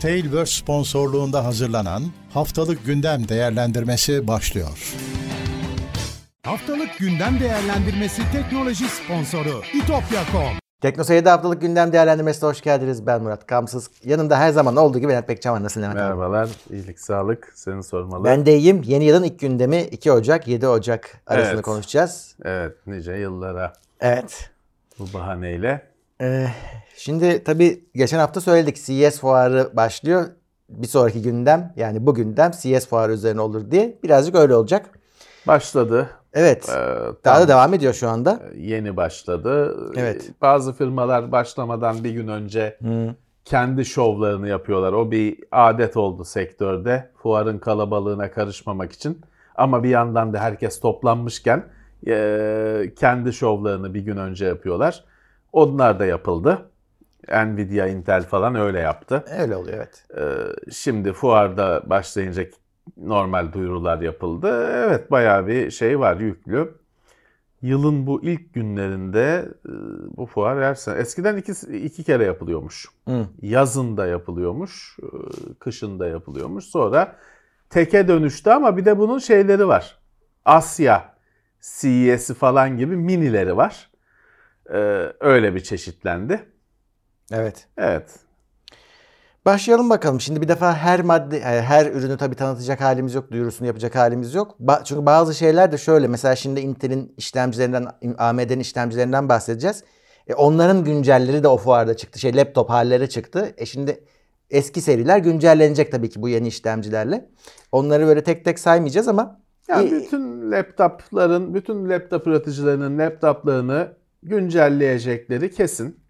Tailverse sponsorluğunda hazırlanan Haftalık Gündem Değerlendirmesi başlıyor. Haftalık gündem değerlendirmesi teknoloji sponsoru itopya.com. Teknoseyir'de haftalık gündem değerlendirmesine hoş geldiniz. Ben Murat Kamsız. Yanımda her zaman olduğu gibi Levent var. Nasılsın Levent? Merhabalar, iyilik, sağlık. Seni sormalı. Ben de iyiyim. Yeni yılın ilk gündemi 2 Ocak, 7 Ocak arasında Evet. konuşacağız. Evet, nice yıllara Evet. bu bahaneyle. Ee, şimdi tabii geçen hafta söyledik CES fuarı başlıyor. Bir sonraki gündem yani bu gündem CES fuarı üzerine olur diye. Birazcık öyle olacak. Başladı. Evet. Ee, Daha da devam ediyor şu anda. Yeni başladı. Evet. Ee, Bazı firmalar başlamadan bir gün önce Hı. kendi şovlarını yapıyorlar. O bir adet oldu sektörde. Fuarın kalabalığına karışmamak için. Ama bir yandan da herkes toplanmışken e, kendi şovlarını bir gün önce yapıyorlar. Onlar da yapıldı. Nvidia, Intel falan öyle yaptı. Öyle oluyor evet. Ee, Şimdi fuarda başlayınca normal duyurular yapıldı. Evet bayağı bir şey var yüklü. Yılın bu ilk günlerinde e, bu fuar her sene eskiden iki, iki kere yapılıyormuş. Hı. Yazın da yapılıyormuş, e, kışın da yapılıyormuş. Sonra teke dönüştü ama bir de bunun şeyleri var. Asya CES'i falan gibi minileri var. Ee, Öyle bir çeşitlendi. Evet. Evet. Başlayalım bakalım. Şimdi bir defa her madde, e, her ürünü tabii tanıtacak halimiz yok, duyurusunu yapacak halimiz yok. Ba- çünkü bazı şeyler de şöyle. Mesela şimdi Intel'in işlemcilerinden, AMD'nin işlemcilerinden bahsedeceğiz. E, onların güncelleri de o fuarda çıktı. Şey laptop halleri çıktı. E şimdi eski seriler güncellenecek tabii ki bu yeni işlemcilerle. Onları böyle tek tek saymayacağız ama Ya İyi. bütün laptopların, bütün laptop üreticilerinin laptoplarını güncelleyecekleri kesin.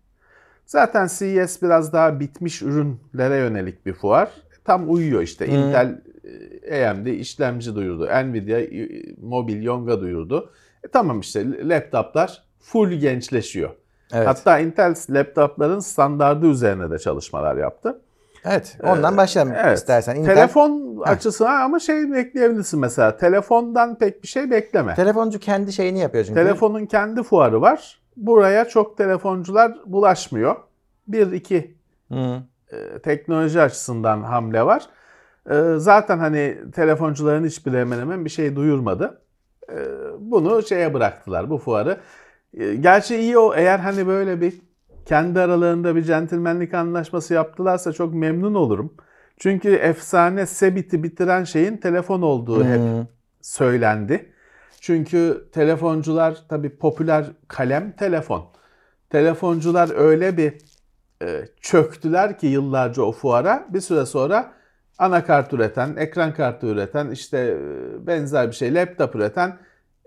Zaten CES biraz daha bitmiş ürünlere yönelik bir fuar. Tam uyuyor işte. Intel, e, AMD işlemci duyurdu. Nvidia e, mobil Yonga duyurdu. E tamam işte laptoplar full gençleşiyor. evet. Hatta Intel laptopların standardı üzerine de çalışmalar yaptı. evet. Ondan başlayalım Evet. istersen. Intel, Telefon açısından ama şey bekleyebilirsin mesela. Telefondan pek bir şey bekleme. telefoncu kendi şeyini yapıyor çünkü. Telefonun kendi fuarı var. Buraya çok telefoncular bulaşmıyor. Bir iki Hı. e, teknoloji açısından hamle var. E, zaten hani telefoncuların hiçbiri hemen hemen bir şey duyurmadı. E, bunu şeye bıraktılar bu fuarı. E, gerçi iyi o eğer hani böyle bir kendi aralarında bir centilmenlik anlaşması yaptılarsa çok memnun olurum. Çünkü efsane Sebit'i bitiren şeyin telefon olduğu hep Hı. söylendi. Çünkü telefoncular tabii popüler kalem telefon. Telefoncular öyle bir e, çöktüler ki yıllarca o fuara bir süre sonra anakart üreten, ekran kartı üreten, işte e, benzer bir şey laptop üreten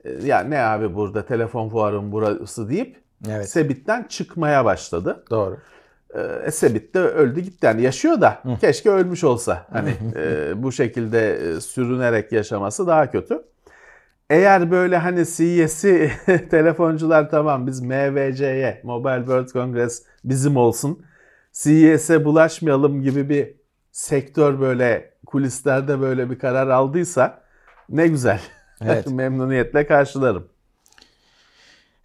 e, ya ne abi burada telefon fuarın burası deyip Evet. Sebit'ten çıkmaya başladı. Doğru. E, Sebit de öldü gitti. Yani yaşıyor da keşke ölmüş olsa. Hani e, bu şekilde e, sürünerek yaşaması daha kötü. Eğer böyle hani CES'i telefoncular tamam biz MVC'ye, Mobile World Congress bizim olsun. CES'e bulaşmayalım gibi bir sektör böyle kulislerde böyle bir karar aldıysa ne güzel. Evet. Memnuniyetle karşılarım.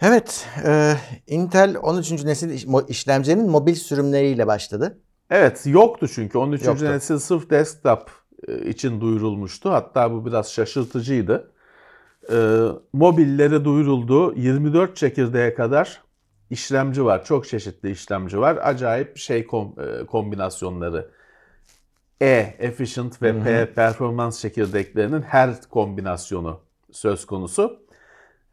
Evet, e, Intel 13. nesil iş- mo- işlemcilerin mobil sürümleriyle başladı. Evet yoktu çünkü 13. Yoktu. nesil sırf desktop e, için duyurulmuştu. Hatta bu biraz şaşırtıcıydı. E, mobillere duyuruldu. 24 çekirdeğe kadar işlemci var. Çok çeşitli işlemci var. Acayip şey kom- e, kombinasyonları. E, efficient ve P, performans çekirdeklerinin her kombinasyonu söz konusu.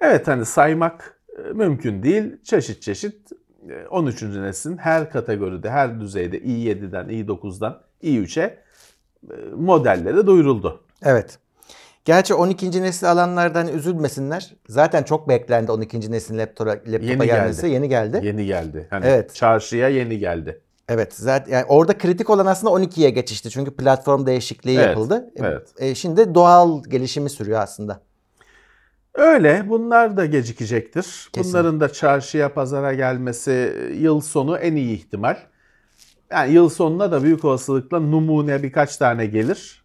Evet hani saymak e, mümkün değil. Çeşit çeşit e, 13. neslin her kategoride, her düzeyde i7'den, i9'dan i3'e e, modelleri duyuruldu. Evet. Gerçi 12. nesil alanlardan üzülmesinler. Zaten çok beklendi 12. neslin laptopa, laptopa Yeni gelmesi. geldi. Yeni geldi. Yeni geldi. Hani Evet. çarşıya yeni geldi. Evet. Zaten yani orada kritik olan aslında 12'ye geçişti. Çünkü platform değişikliği Evet, yapıldı. Evet. e, şimdi doğal gelişimi sürüyor aslında. Öyle bunlar da gecikecektir. Kesin. Bunların da çarşıya pazara gelmesi e, yıl sonu en iyi ihtimal. Yani yıl sonuna da büyük olasılıkla numune birkaç tane gelir.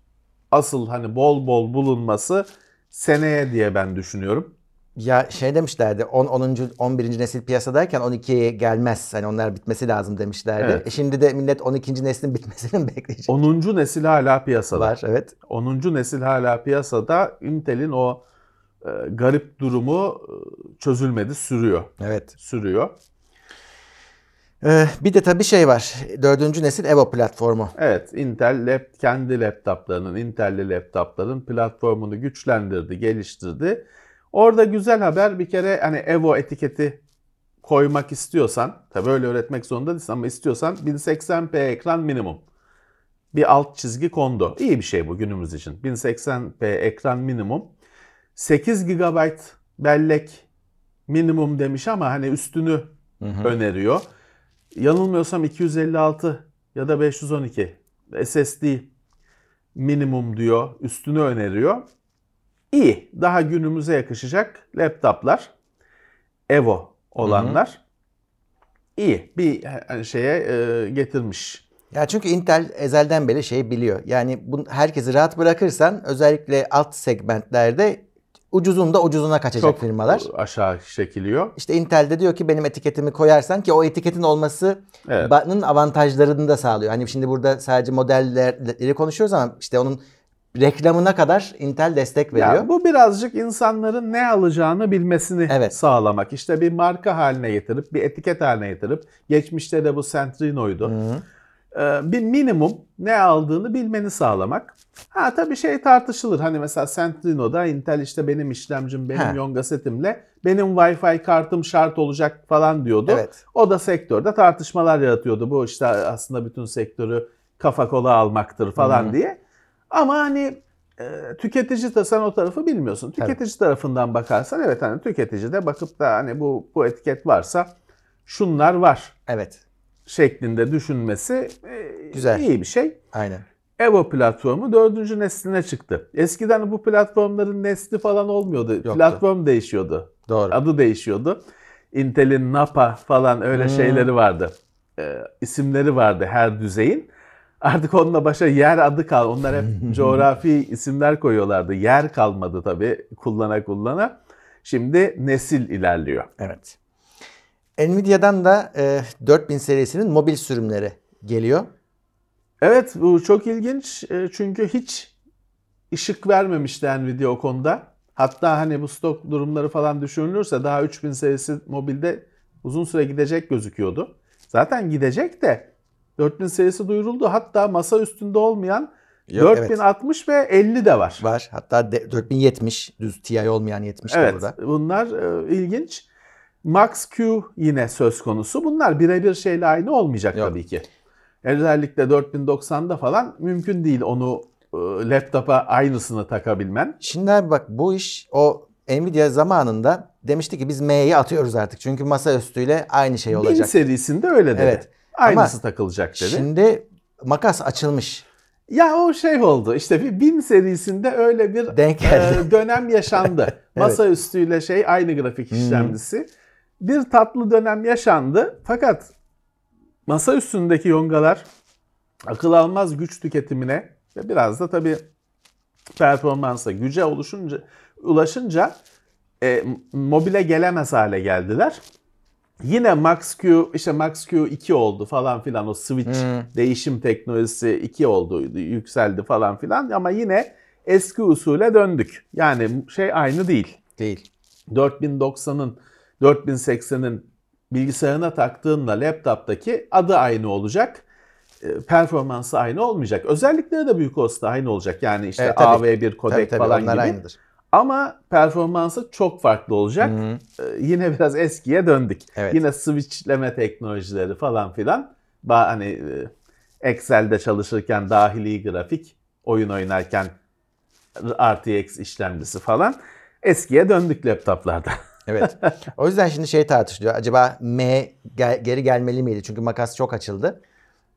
Asıl hani bol bol bulunması seneye diye ben düşünüyorum. Ya şey demişlerdi 10 10. 11. nesil piyasadayken 12'ye gelmez. Hani onlar bitmesi lazım demişlerdi. Evet. E şimdi de millet 12. neslin bitmesini bekleyecek? 10. nesil hala piyasada. Var evet. 10. nesil hala piyasada. Intel'in o e, garip durumu e, çözülmedi, sürüyor. Evet. Sürüyor. Ee, bir de tabii şey var. Dördüncü nesil Evo platformu. Evet, Intel lap, kendi laptoplarının, Intel'li laptopların platformunu güçlendirdi, geliştirdi. Orada güzel haber bir kere hani Evo etiketi koymak istiyorsan, tabii öyle öğretmek zorunda değilsin ama istiyorsan 1080p ekran minimum. Bir alt çizgi kondu. İyi bir şey bu günümüz için. 1080p ekran minimum. 8 GB bellek minimum demiş ama hani üstünü öneriyor. Yanılmıyorsam 256 ya da 512 SSD minimum diyor. Üstünü öneriyor. İyi. Daha günümüze yakışacak laptoplar. Evo olanlar. iyi bir hani şeye e, getirmiş. Ya çünkü Intel ezelden beri şey biliyor. Yani bu, herkesi rahat bırakırsan özellikle alt segmentlerde ucuzun da ucuzuna kaçacak Çok firmalar. aşağı çekiliyor. İşte Intel de diyor ki benim etiketimi koyarsan ki o etiketin olması Evet. avantajlarını da sağlıyor. Hani şimdi burada sadece modelleri konuşuyoruz ama işte onun reklamına kadar Intel destek veriyor. Ya bu birazcık insanların ne alacağını bilmesini Evet. sağlamak. İşte bir marka haline getirip, bir etiket haline getirip, geçmişte de bu Centrino'ydu. Ee, bir minimum ne aldığını bilmeni sağlamak. Ha tabii şey tartışılır. Hani mesela Centrino'da Intel işte benim işlemcim, benim Ha. yonga setimle benim Wi-Fi kartım şart olacak falan diyordu. Evet. O da sektörde tartışmalar yaratıyordu. Bu işte aslında bütün sektörü kafa kola almaktır falan diye. Ama hani e, tüketici de sen o tarafı bilmiyorsun. Tüketici tarafından bakarsan evet hani tüketici de bakıp da hani bu bu etiket varsa şunlar var Evet. Şeklinde düşünmesi e, Güzel. iyi bir şey. Aynen. Evo platformu dördüncü nesline çıktı. Eskiden bu platformların nesli falan olmuyordu. Platform değişiyordu. Doğru. Adı değişiyordu. Intel'in Napa falan öyle Hmm. şeyleri vardı. Ee, isimleri vardı her düzeyin. Artık onunla başa yer adı kal. Onlar hep coğrafi isimler koyuyorlardı. Yer kalmadı tabii kullana kullana. Şimdi nesil ilerliyor. Evet. Nvidia'dan da e, 4000 serisinin mobil sürümleri geliyor. Evet bu çok ilginç E, çünkü hiç ışık vermemişti Nvidia o konuda. Hatta hani bu stok durumları falan düşünülürse daha 3000 serisi mobilde uzun süre gidecek gözüküyordu. Zaten gidecek de 4000 serisi duyuruldu. Hatta masa üstünde olmayan Yok, 4060 ve 50 de var. Var. Hatta de, 4070 düz TI olmayan 70 de Evet burada. bunlar e, ilginç. Max Q yine söz konusu. Bunlar birebir şeyle aynı olmayacak Yok. tabii ki. Özellikle 4090'da falan mümkün değil onu e, laptopa aynısını takabilmen. Şimdi abi bak bu iş o Nvidia zamanında demişti ki biz M'yi atıyoruz artık. Çünkü masa üstüyle aynı şey 1000 olacak. serisinde öyle dedi. Evet. Aynısı Ama takılacak dedi. Şimdi makas açılmış. Ya o şey oldu işte bir 1000 serisinde öyle bir Denk geldi. e, dönem yaşandı. Masa üstüyle şey aynı grafik işlemcisi. Bir tatlı dönem yaşandı fakat masa üstündeki yongalar akıl almaz güç tüketimine ve biraz da tabii performansa, güce oluşunca, ulaşınca e, mobile gelemez hale geldiler. Yine Max Q, işte Max Q 2 oldu falan filan o switch değişim teknolojisi 2 oldu, yükseldi falan filan ama yine eski usule döndük. Yani şey aynı değil. Değil. 4090'ın 4080'in bilgisayarına taktığınla laptoptaki adı aynı olacak. E, Performansı aynı olmayacak. Özellikleri de büyük olsa aynı olacak. Yani işte Evet, tabii. AV1 kodek Tabii falan gibi. aynıdır. Ama performansı çok farklı olacak. Ee, yine biraz eskiye döndük. Evet. Yine switchleme teknolojileri falan filan. Ba hani e, Excel'de çalışırken dahili grafik, oyun oynarken RTX işlemcisi falan. Eskiye döndük laptoplarda. Evet. O yüzden şimdi şey tartışılıyor. Acaba M gel- geri gelmeli miydi? Çünkü makas çok açıldı.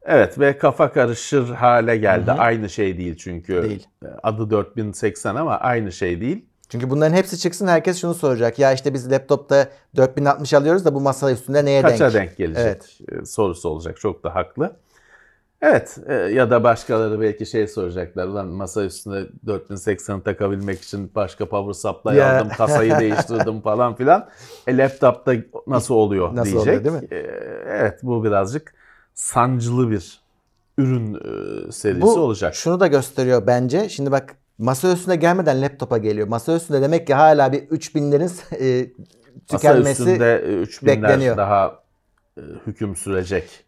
evet ve kafa karışır hale geldi. Aynı şey değil çünkü. Değil. Adı 4080 ama aynı şey değil. Çünkü bunların hepsi çıksın herkes şunu soracak. Ya işte biz laptopta 4060 alıyoruz da bu masa üstünde neye Kaça denk? denk, gelecek Evet. e, sorusu olacak. Çok da haklı. Evet e, ya da başkaları belki şey soracaklar. Ulan masa üstüne 4080 takabilmek için başka power supply Ya. aldım, kasayı değiştirdim falan filan. E, laptopta nasıl oluyor Nasıl diyecek. oluyor, değil mi? E, evet bu birazcık sancılı bir ürün e, serisi Bu olacak. şunu da gösteriyor bence. Şimdi bak masa üstüne gelmeden laptopa geliyor. Masa üstünde demek ki hala bir 3000'lerin e, Masa tükenmesi üstünde e, 3000'ler bekleniyor. daha e, hüküm sürecek.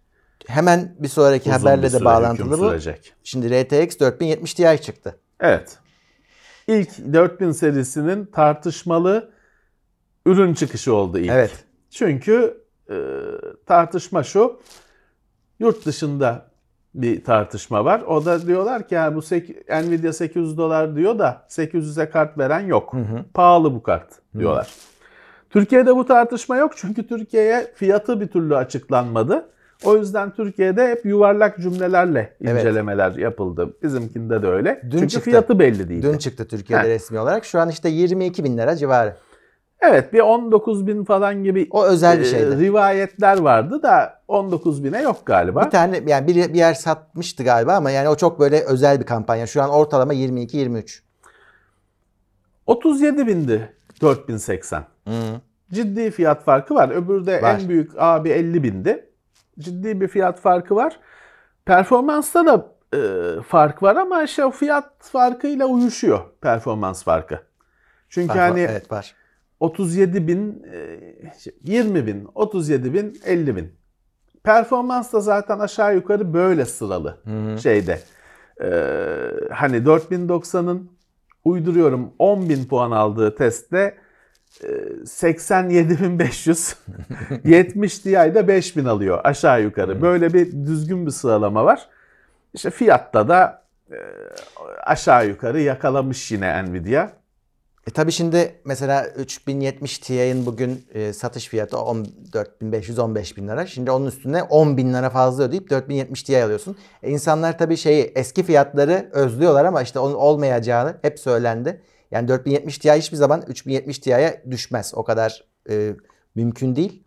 Hemen bir sonraki Uzun haberle bir de bağlantılı bu. sürecek. Şimdi RTX 4070 Ti çıktı. Evet. İlk 4000 serisinin tartışmalı ürün çıkışı oldu ilk. Evet. Çünkü e, tartışma şu. Yurt dışında bir tartışma var. O da diyorlar ki ya bu sek- Nvidia 800 dolar diyor da 800'e kart veren yok. Pahalı bu kart diyorlar. Türkiye'de bu tartışma yok çünkü Türkiye'ye fiyatı bir türlü açıklanmadı. O yüzden Türkiye'de hep yuvarlak cümlelerle Evet. incelemeler yapıldı. Bizimkinde de öyle. Dün çünkü çıktı. fiyatı belli değil. Dün çıktı Türkiye'de Heh. resmi olarak. Şu an işte 22 bin lira civarı. Evet bir 19 bin falan gibi O özel bir e, şeydi. rivayetler vardı da 19 bine yok galiba. Bir tane yani bir, bir yer satmıştı galiba ama yani o çok böyle özel bir kampanya. Şu an ortalama 22-23. 37 bindi 4080. Ciddi fiyat farkı var. Öbürü de Var. en büyük abi 50 bindi. Ciddi bir fiyat farkı var. Performansta da e, fark var ama işte o fiyat farkıyla uyuşuyor performans farkı. Çünkü Var, hani. Evet var. 37 bin, e, 20 bin, 37 bin, 50 bin. Performans da zaten aşağı yukarı böyle sıralı şeyde. Ee, hani 4090'ın uyduruyorum 10 bin puan aldığı testte e, 87.500 70 Ti'de 5000 alıyor aşağı yukarı. Böyle bir düzgün bir sıralama var. İşte fiyatta da e, aşağı yukarı yakalamış yine Nvidia. E tabii şimdi mesela 3070 Ti'nin bugün e, satış fiyatı 14.500 bin lira. Şimdi onun üstüne 10 bin lira fazla ödeyip 4070 Ti alıyorsun. E insanlar tabii şeyi eski fiyatları özlüyorlar ama işte onun olmayacağını hep söylendi. Yani 4070 Ti hiçbir zaman 3070 Ti'ye düşmez. O kadar e, mümkün değil.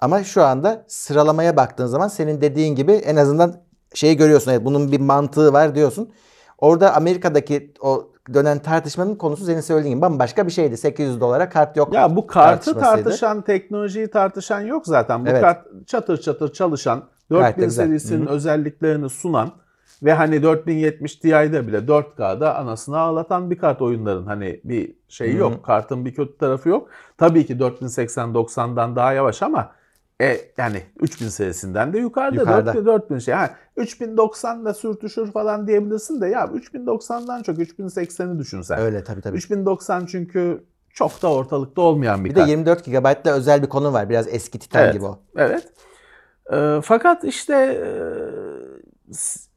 Ama şu anda sıralamaya baktığın zaman senin dediğin gibi en azından şeyi görüyorsun. Evet, bunun bir mantığı var diyorsun. Orada Amerika'daki o dönen tartışmanın konusu senin söylediğin gibi bambaşka bir şeydi. 800 dolara kart yok. Ya bu kartı tartışan, teknolojiyi tartışan yok zaten. Bu Evet. kart çatır çatır çalışan, Gayet de 4000 güzel. serisinin özelliklerini sunan ve hani 4070 Ti'de bile 4K'da anasını ağlatan bir kart oyunların. Hani bir şey yok. Kartın bir kötü tarafı yok. Tabii ki 4080-90'dan daha yavaş ama e, yani 3000 serisinden de yukarıda. Yukarıda. 4000, 4000 şey. Ha, 3090 da sürtüşür falan diyebilirsin de ya 3090'dan çok 3080'i düşünsen. Öyle tabii tabii. 3090 çünkü çok da ortalıkta olmayan bir, Bir de kart. 24 GB'da özel bir konu var. Biraz eski Titan Evet. gibi o. Evet. Ee, fakat işte e,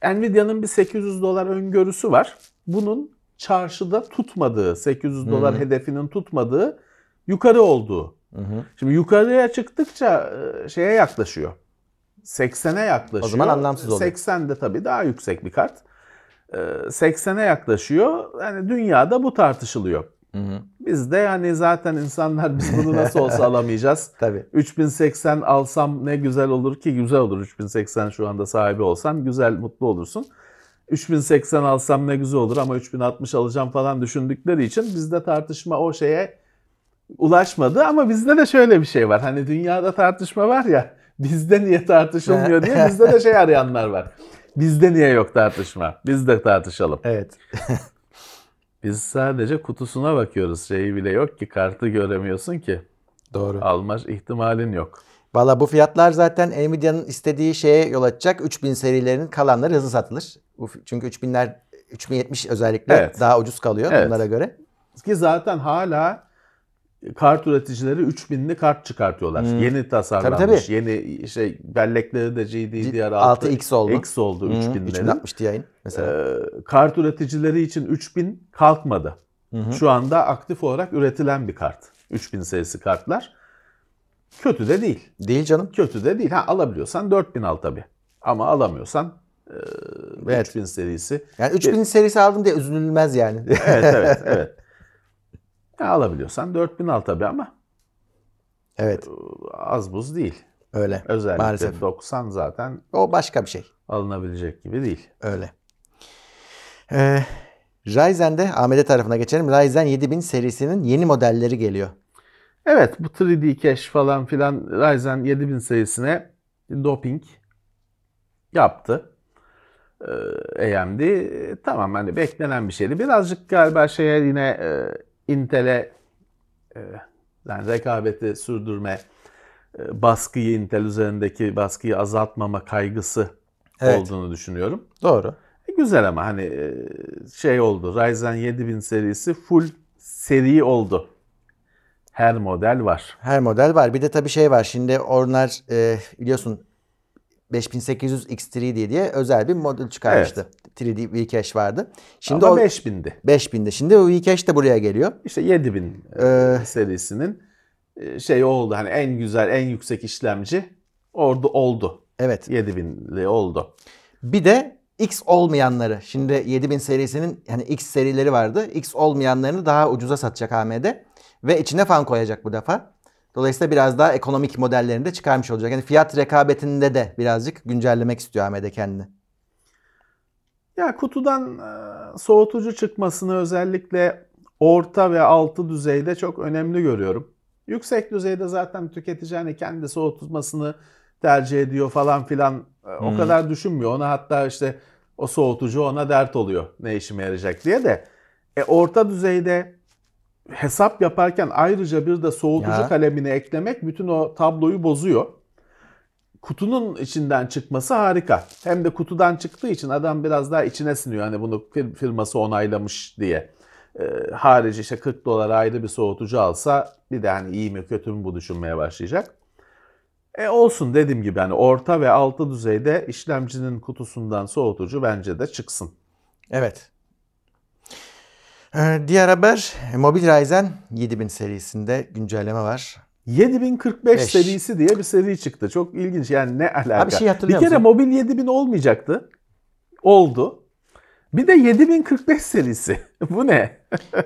Nvidia'nın bir 800 dolar öngörüsü var. Bunun çarşıda tutmadığı, 800 dolar hedefinin tutmadığı yukarı olduğu. Şimdi yukarıya çıktıkça e, şeye yaklaşıyor. 80'e yaklaşıyor. O zaman anlamsız oluyor. 80 de tabii daha yüksek bir kart. Ee, 80'e yaklaşıyor. Yani dünyada bu tartışılıyor. Biz de yani zaten insanlar biz bunu nasıl olsa alamayacağız. Tabii. 3080 alsam ne güzel olur ki güzel olur 3080 şu anda sahibi olsan güzel mutlu olursun. 3080 alsam ne güzel olur ama 3060 alacağım falan düşündükleri için bizde tartışma o şeye ulaşmadı ama bizde de şöyle bir şey var. Hani dünyada tartışma var ya bizde niye tartışılmıyor diye bizde de şey arayanlar var. Bizde niye yok tartışma? Biz de tartışalım. Evet. Biz sadece kutusuna bakıyoruz. Şeyi bile yok ki kartı göremiyorsun ki. Doğru. Alma ihtimalin yok. Valla bu fiyatlar zaten Nvidia'nın istediği şeye yol açacak. 3000 serilerinin kalanları hızlı satılır. Çünkü 3000'ler 3070 özellikle Evet. daha ucuz kalıyor Evet. bunlara göre. Ki zaten hala kart üreticileri 3000'li kart çıkartıyorlar. Yeni tasarlanmış. Hmm. Tabii, tabii. Yeni şey bellekleri de GDDR6 6X oldu. X oldu Hı, 3000'lerin. 3060 Ti'nin mesela. Ee, kart üreticileri için 3000 kalkmadı. Şu anda aktif olarak üretilen bir kart. 3000 serisi kartlar. Kötü de değil. Değil canım. Kötü de değil. Ha alabiliyorsan 4000 al tabii. Ama alamıyorsan e, Evet. 3000 serisi. Yani 3000 serisi aldım diye üzülülmez yani. Evet evet evet. Ya alabiliyorsan 4000 al tabii ama evet. az buz değil. Öyle. Özellikle Maalesef. 90 zaten O başka bir şey. alınabilecek gibi değil. Öyle. Ee, Ryzen'de AMD tarafına geçelim. Ryzen 7000 serisinin yeni modelleri geliyor. Evet bu 3D cache falan filan Ryzen 7000 serisine doping yaptı. Ee, AMD E, tamam hani beklenen bir şeydi. Birazcık galiba şeye yine e, Intel'e e, yani rekabeti sürdürme, e, baskıyı Intel üzerindeki baskıyı azaltmama kaygısı Evet. olduğunu düşünüyorum. Doğru. E, Güzel ama hani e, şey oldu. Ryzen 7000 serisi full seri oldu. Her model var. Her model var. Bir de tabii şey var. Şimdi onlar e, biliyorsun 5800 X3D diye özel bir model çıkarmıştı. 3D V-Cache vardı. Şimdi Ama o 5000'di. 5000'de. Şimdi o V-Cache de buraya geliyor. İşte 7000 e, Ee, serisinin şey oldu. Hani en güzel, en yüksek işlemci orada oldu. Evet. 7000'li oldu. Bir de X olmayanları. Şimdi 7000 serisinin yani X serileri vardı. X olmayanlarını daha ucuza satacak AMD. Ve içine fan koyacak bu defa. Dolayısıyla biraz daha ekonomik modellerini de çıkarmış olacak. Yani fiyat rekabetinde de birazcık güncellemek istiyor AMD kendini. Ya kutudan e, soğutucu çıkmasını özellikle orta ve altı düzeyde çok önemli görüyorum. Yüksek düzeyde zaten tüketici hani kendi soğutmasını tercih ediyor falan filan E, o Hmm. kadar düşünmüyor. Ona hatta işte o soğutucu ona dert oluyor ne işime yarayacak diye de. E, orta düzeyde hesap yaparken ayrıca bir de soğutucu Ya. kalemini eklemek bütün o tabloyu bozuyor. Kutunun içinden çıkması harika. Hem de kutudan çıktığı için adam biraz daha içine siniyor. Hani bunu fir- firması onaylamış diye. Ee, harici işte 40 dolara ayrı bir soğutucu alsa bir de hani iyi mi kötü mü bu düşünmeye başlayacak. E olsun dediğim gibi hani orta ve altı düzeyde işlemcinin kutusundan soğutucu bence de çıksın. Evet. Ee, diğer haber Mobil Ryzen 7000 serisinde güncelleme var. 7045 Beş. serisi diye bir seri çıktı. Çok ilginç yani ne alaka. Abi şey hatırlıyor bir kere musun? mobil 7000 olmayacaktı. Oldu. Bir de 7045 serisi. Bu ne?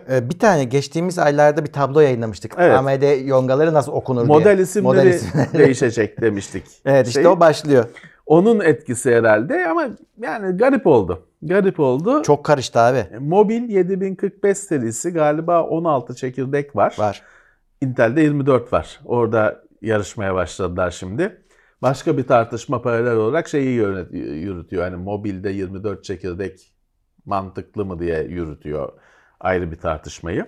Ee, bir tane geçtiğimiz aylarda bir tablo yayınlamıştık. Evet. AMD yongaları nasıl okunur diye. Model isimleri Model isimleri. değişecek demiştik. evet işte Şey, o başlıyor. Onun etkisi herhalde ama yani garip oldu. Garip oldu. Çok karıştı abi. Mobil 7045 serisi galiba 16 çekirdek var. Var. Intel'de 24 var. Orada yarışmaya başladılar şimdi. Başka bir tartışma paralel olarak şeyi yürütüyor. Hani mobilde 24 çekirdek mantıklı mı diye yürütüyor ayrı bir tartışmayı.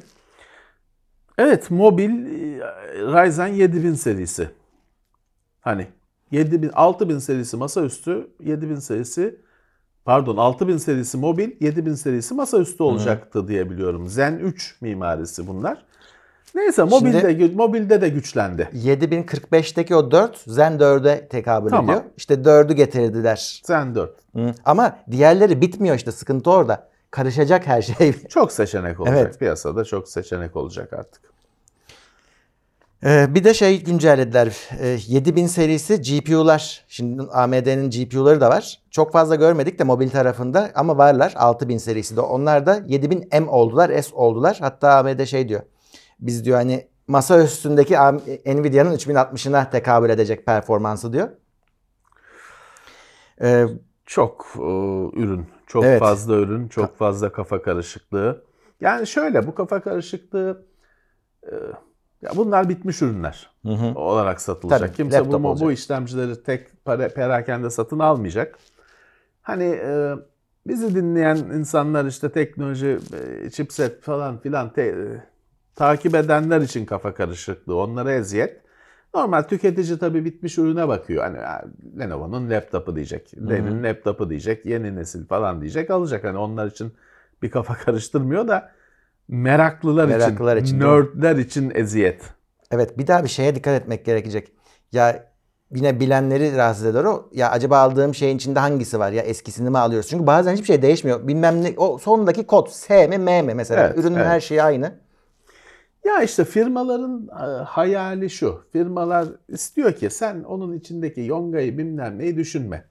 Evet mobil e, Ryzen 7000 serisi. Hani 7000 6000 serisi masaüstü, 7000 serisi pardon 6000 serisi mobil, 7000 serisi masaüstü olacaktı diye biliyorum. Zen 3 mimarisi bunlar. Neyse mobilde gü- mobilde de güçlendi. 7045'teki o 4 Zen 4'e tekabül Tamam. ediyor. İşte 4'ü getirdiler. Zen 4. Hı. Ama diğerleri bitmiyor işte sıkıntı orada. Karışacak her şey. Çok seçenek olacak. Evet. Piyasada çok seçenek olacak artık. Ee, bir de şey güncellediler. Ee, 7000 serisi GPU'lar. Şimdi AMD'nin GPU'ları da var. Çok fazla görmedik de mobil tarafında ama varlar. 6000 serisi de. Onlar da 7000M oldular, S oldular. Hatta AMD şey diyor. Biz diyor hani masa üstündeki Nvidia'nın 3060'ına tekabül edecek performansı diyor. Ee, Çok e, ürün, çok Evet. fazla ürün, çok fazla kafa karışıklığı. Yani şöyle bu kafa karışıklığı e, ya bunlar bitmiş ürünler olarak satılacak. Tabii, Kimse bu, laptop bu olacak. işlemcileri tek para, perakende satın almayacak. Hani e, bizi dinleyen insanlar işte teknoloji, e, chipset falan filan te- takip edenler için kafa karışıklığı, onlara eziyet. Normal tüketici tabii bitmiş ürüne bakıyor. Hani "Ha, Lenovo'nun laptopu diyecek, Dell'in laptopu diyecek, yeni nesil falan diyecek alacak. Hani onlar için bir kafa karıştırmıyor da meraklılar, Meraklılar için, için, nerdler için eziyet. Evet bir daha bir şeye dikkat etmek gerekecek. Ya yine bilenleri rahatsız eder o. Ya acaba aldığım şeyin içinde hangisi var? Ya eskisini mi alıyoruz? Çünkü bazen hiçbir şey değişmiyor. Bilmem ne o sondaki kod S mi M mi mesela. Evet, Ürünün evet. her şeyi aynı. Ya işte firmaların e, hayali şu. Firmalar istiyor ki sen onun içindeki yongayı bilmem neyi düşünme.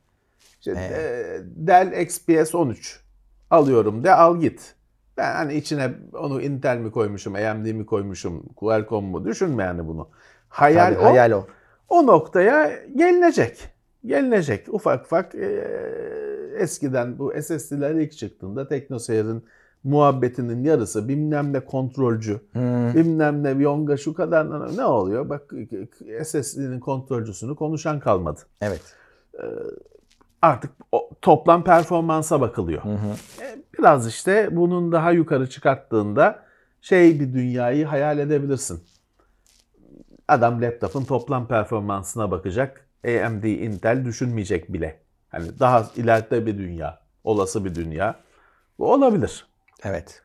İşte, e, Dell XPS 13 alıyorum de al git. Ben hani içine onu Intel mi koymuşum, AMD mi koymuşum, Qualcomm mu düşünme yani bunu. Hayal Tabii, o. hayal o. O noktaya gelinecek. Gelinecek. Ufak ufak e, eskiden bu SSD'ler ilk çıktığında TeknoSeyir'in muhabbetinin yarısı bilmem ne kontrolcü, Hmm. bilmem ne yonga şu kadar ne oluyor? Bak SSD'nin kontrolcüsünü konuşan kalmadı. Evet. Artık o, toplam performansa bakılıyor. Hı hı. E, Biraz işte bunun daha yukarı çıkarttığında şey bir dünyayı hayal edebilirsin. Adam laptopun toplam performansına bakacak. AMD, Intel düşünmeyecek bile. Hani daha ileride bir dünya, olası bir dünya. Bu olabilir. Evet.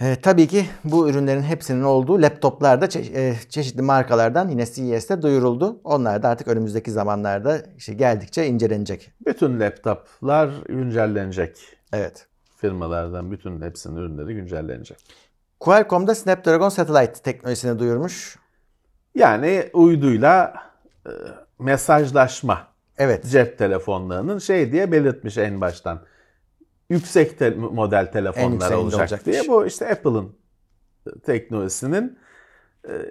Ee, tabii ki bu ürünlerin hepsinin olduğu laptoplar da çe- e, çeşitli markalardan yine CES'te duyuruldu. Onlar da artık önümüzdeki zamanlarda işte geldikçe incelenecek. Bütün laptoplar güncellenecek. Evet. Firmalardan bütün hepsinin ürünleri güncellenecek. Qualcomm'da Snapdragon Satellite teknolojisini duyurmuş. Yani uyduyla e, mesajlaşma Evet. cep telefonlarının şey diye belirtmiş en baştan. Yüksek te- model telefonlar olacak olacakmış. diye. Bu işte Apple'ın teknolojisinin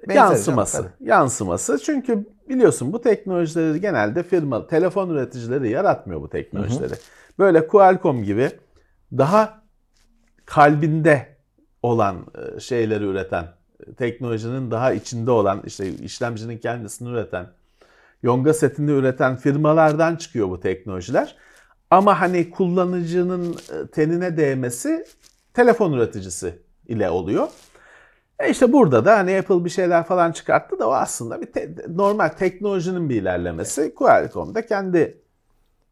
e, yansıması. canım, Yansıması. Çünkü biliyorsun bu teknolojileri genelde firma, telefon üreticileri yaratmıyor bu teknolojileri. Böyle Qualcomm gibi daha kalbinde olan e, şeyleri üreten, e, teknolojinin daha içinde olan, işte işlemcinin kendisini üreten, yonga setini üreten firmalardan çıkıyor bu teknolojiler. Ama hani kullanıcının e, tenine değmesi telefon üreticisi ile oluyor. E işte burada da hani Apple bir şeyler falan çıkarttı da o aslında bir te- normal teknolojinin bir ilerlemesi. Qualcomm da kendi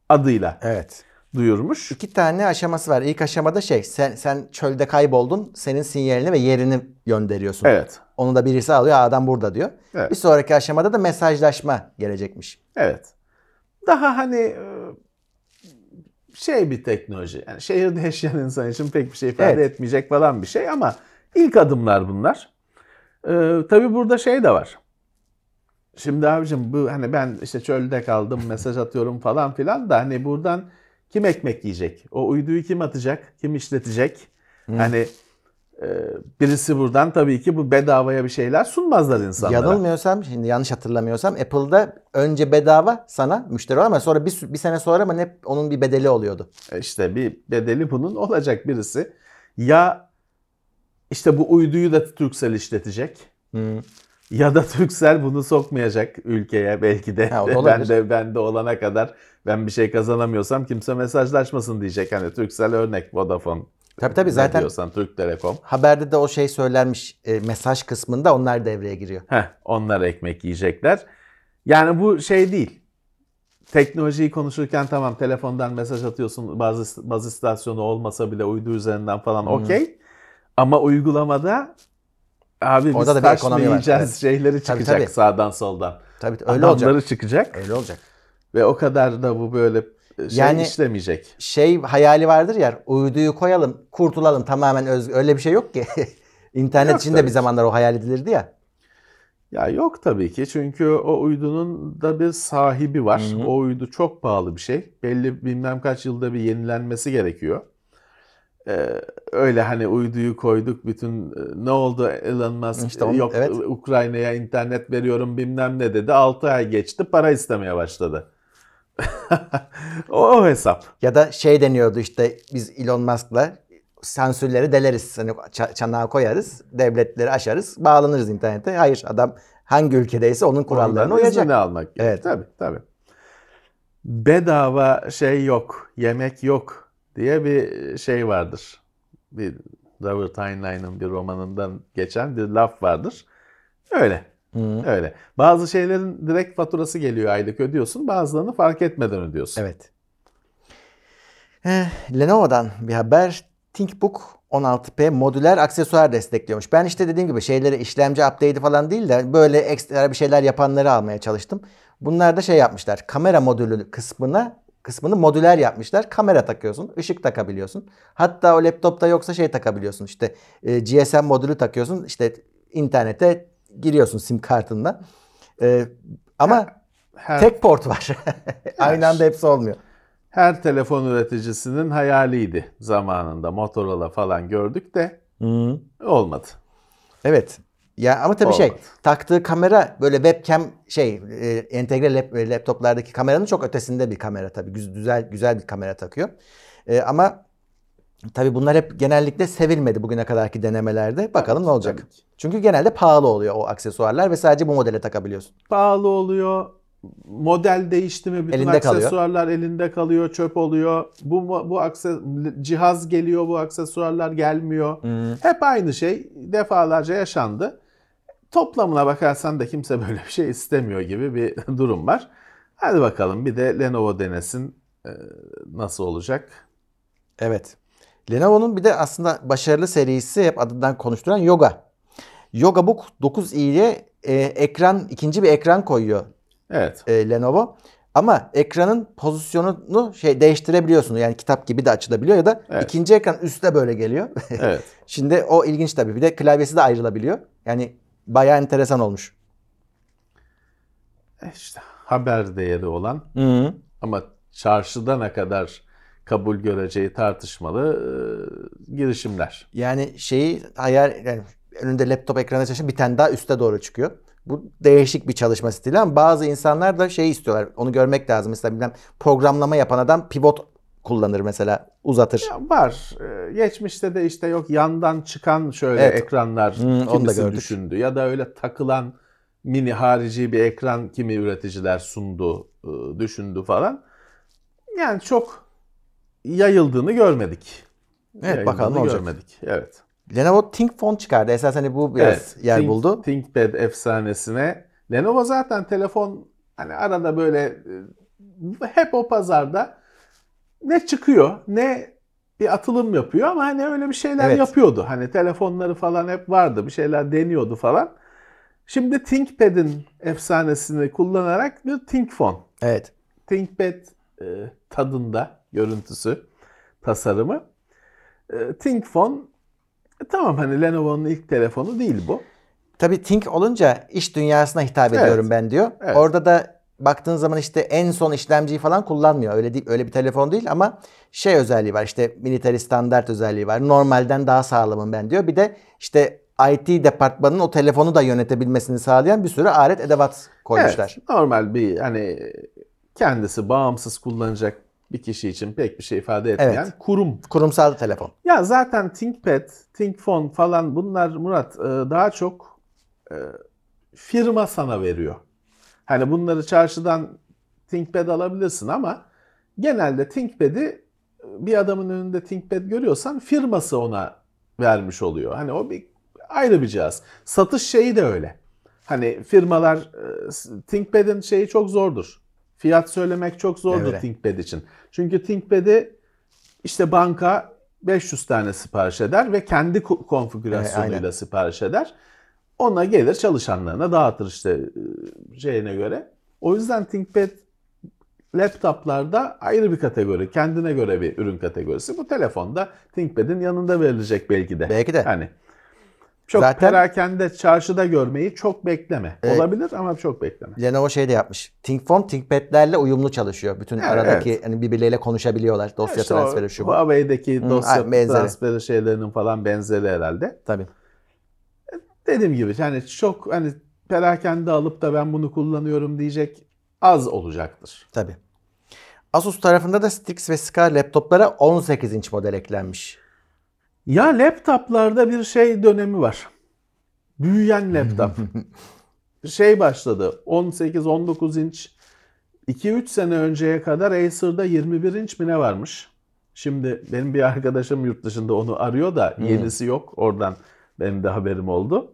adıyla Evet. duyurmuş. İki tane aşaması var. İlk aşamada şey sen sen çölde kayboldun. Senin sinyalini ve yerini gönderiyorsun. Evet. Onu da birisi alıyor. "Aa, Adam burada diyor. Evet. Bir sonraki aşamada da mesajlaşma gelecekmiş. Evet. Daha hani e, şey bir teknoloji. Yani şehirde yaşayan insan için pek bir şey ifade Evet. etmeyecek falan bir şey ama ilk adımlar bunlar. Ee, tabii burada şey de var. Şimdi abicim bu hani ben işte çölde kaldım mesaj atıyorum falan filan da hani buradan kim ekmek yiyecek? O uyduyu kim atacak? Kim işletecek? Hani e, birisi buradan tabii ki bu bedavaya bir şeyler sunmazlar insanlara. Yanılmıyorsam şimdi yanlış hatırlamıyorsam Apple'da önce bedava sana müşteri ama sonra bir, bir sene sonra mı ne onun bir bedeli oluyordu. E İşte bir bedeli bunun olacak birisi. Ya işte bu uyduyu da Turkcell işletecek. Ya da Turkcell bunu sokmayacak ülkeye belki de. Ha, ben de ben de olana kadar ben bir şey kazanamıyorsam kimse mesajlaşmasın diyecek. Hani Turkcell örnek Vodafone. Tabii tabii zaten diyorsan Türk Telekom. haberde de o şey söylenmiş e, mesaj kısmında onlar devreye giriyor. Heh, onlar ekmek yiyecekler. Yani bu şey değil. Teknolojiyi konuşurken tamam telefondan mesaj atıyorsun bazı bazı istasyonu olmasa bile uydu üzerinden falan okey. Ama uygulamada abi biz Orada da bir taş mı yiyeceğiz evet. şeyleri Tabii, çıkacak tabii. sağdan soldan. Tabii öyle Adamları olacak. çıkacak Öyle olacak. ve o kadar da bu böyle şey Yani- işlemeyecek. Şey hayali vardır ya uyduyu koyalım kurtulalım tamamen öz öyle bir şey yok ki. İnternet Yok için de bir zamanlar o hayal edilirdi ya. Ya yok tabii ki çünkü o uydunun da bir sahibi var. Hı hı. O uydu çok pahalı bir şey. Belli bilmem kaç yılda bir yenilenmesi gerekiyor. Ee, öyle hani uyduyu koyduk bütün e, ne oldu Elon Musk İşte onu- yok evet. Ukrayna'ya internet veriyorum bilmem ne dedi. 6 ay geçti para istemeye başladı. o, o hesap. Ya da şey deniyordu işte biz Elon Musk'la sansürleri deleriz. Hani ça- çanağı koyarız, devletleri aşarız, bağlanırız internete. Hayır adam hangi ülkedeyse onun kurallarına Ondan uyacak. iznini almak gerekiyor. Evet. Tabii tabii. Bedava şey yok, yemek yok diye bir şey vardır. Bir Robert Heinlein'in bir romanından geçen bir laf vardır. Öyle. Hı. Öyle. Bazı şeylerin direkt faturası geliyor aylık ödüyorsun. Bazılarını fark etmeden ödüyorsun. Evet. Eh, Lenovo'dan bir haber. ThinkBook 16P modüler aksesuar destekliyormuş. Ben işte dediğim gibi şeyleri işlemci update'i falan değil de böyle ekstra bir şeyler yapanları almaya çalıştım. Bunlar da şey yapmışlar. Kamera modülü kısmına kısmını modüler yapmışlar. Kamera takıyorsun, ışık takabiliyorsun. Hatta o laptopta yoksa şey takabiliyorsun. İşte e, GSM modülü takıyorsun. İşte internete giriyorsun sim kartınla. E, ama Her, tek port var. Aynı anda hepsi olmuyor. her telefon üreticisinin hayaliydi zamanında. Motorola falan gördük de Hı. olmadı. Evet. Ya ama tabii şey Olmadı. taktığı kamera böyle webcam şey e, entegre lap- laptoplardaki kameranın çok ötesinde bir kamera tabii. Güz- Güzel güzel bir kamera takıyor. E, ama tabii bunlar hep genellikle sevilmedi bugüne kadarki denemelerde. Bakalım ne olacak. ki. Çünkü genelde pahalı oluyor o aksesuarlar ve sadece bu modele takabiliyorsun. Pahalı oluyor. Model değişti mi bütün Elinde kalıyor. aksesuarlar elinde kalıyor, çöp oluyor. Bu bu akse cihaz geliyor, bu aksesuarlar gelmiyor. Hep aynı şey defalarca yaşandı. Toplamına bakarsan da kimse böyle bir şey istemiyor gibi bir durum var. Hadi bakalım bir de Lenovo denesin Ee, nasıl olacak. Evet. Lenovo'nun bir de aslında başarılı serisi hep adından konuşturan Yoga. Yoga Book 9i'ye e, ekran ikinci bir ekran koyuyor Evet. e, Lenovo. Ama ekranın pozisyonunu şey değiştirebiliyorsun. Yani kitap gibi de açılabiliyor ya da Evet. ikinci ekran üstte böyle geliyor. Evet. Şimdi o ilginç tabii. Bir de klavyesi de ayrılabiliyor. Yani bayağı enteresan olmuş. E İşte haber değeri olan Hı. ama çarşıda ne kadar kabul göreceği tartışmalı e, girişimler. Yani şeyi hayal yani önünde laptop ekranı çalışan bir tane daha üste doğru çıkıyor. Bu değişik bir çalışma stili ama bazı insanlar da şey istiyorlar. Onu görmek lazım. Mesela bilmem programlama yapan adam pivot kullanır mesela uzatır. Ya var. Ee, Geçmişte de işte yok yandan çıkan şöyle Evet. ekranlar Hmm, onu da kimisi düşündü. Ya da öyle takılan mini harici bir ekran kimi üreticiler sundu, e, düşündü falan. Yani çok yayıldığını görmedik. Evet, bakalım olacak. görmedik. Evet. Lenovo ThinkPhone çıkardı. Esas hani bu biraz evet. yer Think- buldu. ThinkPad efsanesine. Lenovo zaten telefon hani arada böyle e, hep o pazarda ne çıkıyor ne bir atılım yapıyor ama hani öyle bir şeyler Evet. yapıyordu. Hani telefonları falan hep vardı. Bir şeyler deniyordu falan. Şimdi ThinkPad'in efsanesini kullanarak bir ThinkPhone. Evet. ThinkPad e, tadında görüntüsü, tasarımı. E, ThinkPhone tamam hani Lenovo'nun ilk telefonu değil bu. Tabii Think olunca iş dünyasına hitap Evet. ediyorum ben diyor. Evet. Orada da baktığın zaman işte en son işlemciyi falan kullanmıyor. Öyle değil, öyle bir telefon değil ama şey özelliği var. işte military standart özelliği var. Normalden daha sağlamım ben diyor. Bir de işte IT departmanının o telefonu da yönetebilmesini sağlayan bir sürü alet edevat koymuşlar. Evet, normal bir hani kendisi bağımsız kullanacak bir kişi için pek bir şey ifade etmeyen Evet. kurum. Kurumsal telefon. Ya zaten ThinkPad, ThinkPhone falan bunlar Murat e, daha çok e, firma sana veriyor. Hani bunları çarşıdan ThinkPad alabilirsin ama genelde ThinkPad'i bir adamın önünde ThinkPad görüyorsan firması ona vermiş oluyor. Hani o bir ayrı bir cihaz. Satış şeyi de öyle. Hani firmalar e, ThinkPad'in şeyi çok zordur. Fiyat söylemek çok zordur Öyle. ThinkPad için. Çünkü ThinkPad'i işte banka 500 tane sipariş eder ve kendi ko- Evet, konfigürasyonuyla aynen. sipariş eder. Ona gelir çalışanlarına dağıtır işte e, şeyine göre. O yüzden ThinkPad laptoplarda ayrı bir kategori. Kendine göre bir ürün kategorisi. Bu telefonda ThinkPad'in yanında verilecek belki de. Belki de. Hani çok Zaten- perakende çarşıda görmeyi çok bekleme. Evet. Olabilir ama çok bekleme. Lenovo şey de yapmış. ThinkPhone ThinkPad'lerle uyumlu çalışıyor. Bütün Evet, aradaki hani birbirleriyle konuşabiliyorlar. Dosya İşte o transferi şu bu. Huawei'deki Hı, dosya benzeri. transferi şeylerinin falan benzeri herhalde. Tabii. Dediğim gibi yani çok hani perakende alıp da ben bunu kullanıyorum diyecek az olacaktır. Tabii. Asus tarafında da Strix ve Scar laptoplara 18 inç model eklenmiş. Ya laptoplarda bir şey dönemi var. Büyüyen laptop. şey başladı 18-19 inç 2-3 sene önceye kadar Acer'da 21 inç mi ne varmış? Şimdi benim bir arkadaşım yurt dışında onu arıyor da yenisi yok. Oradan benim de haberim oldu.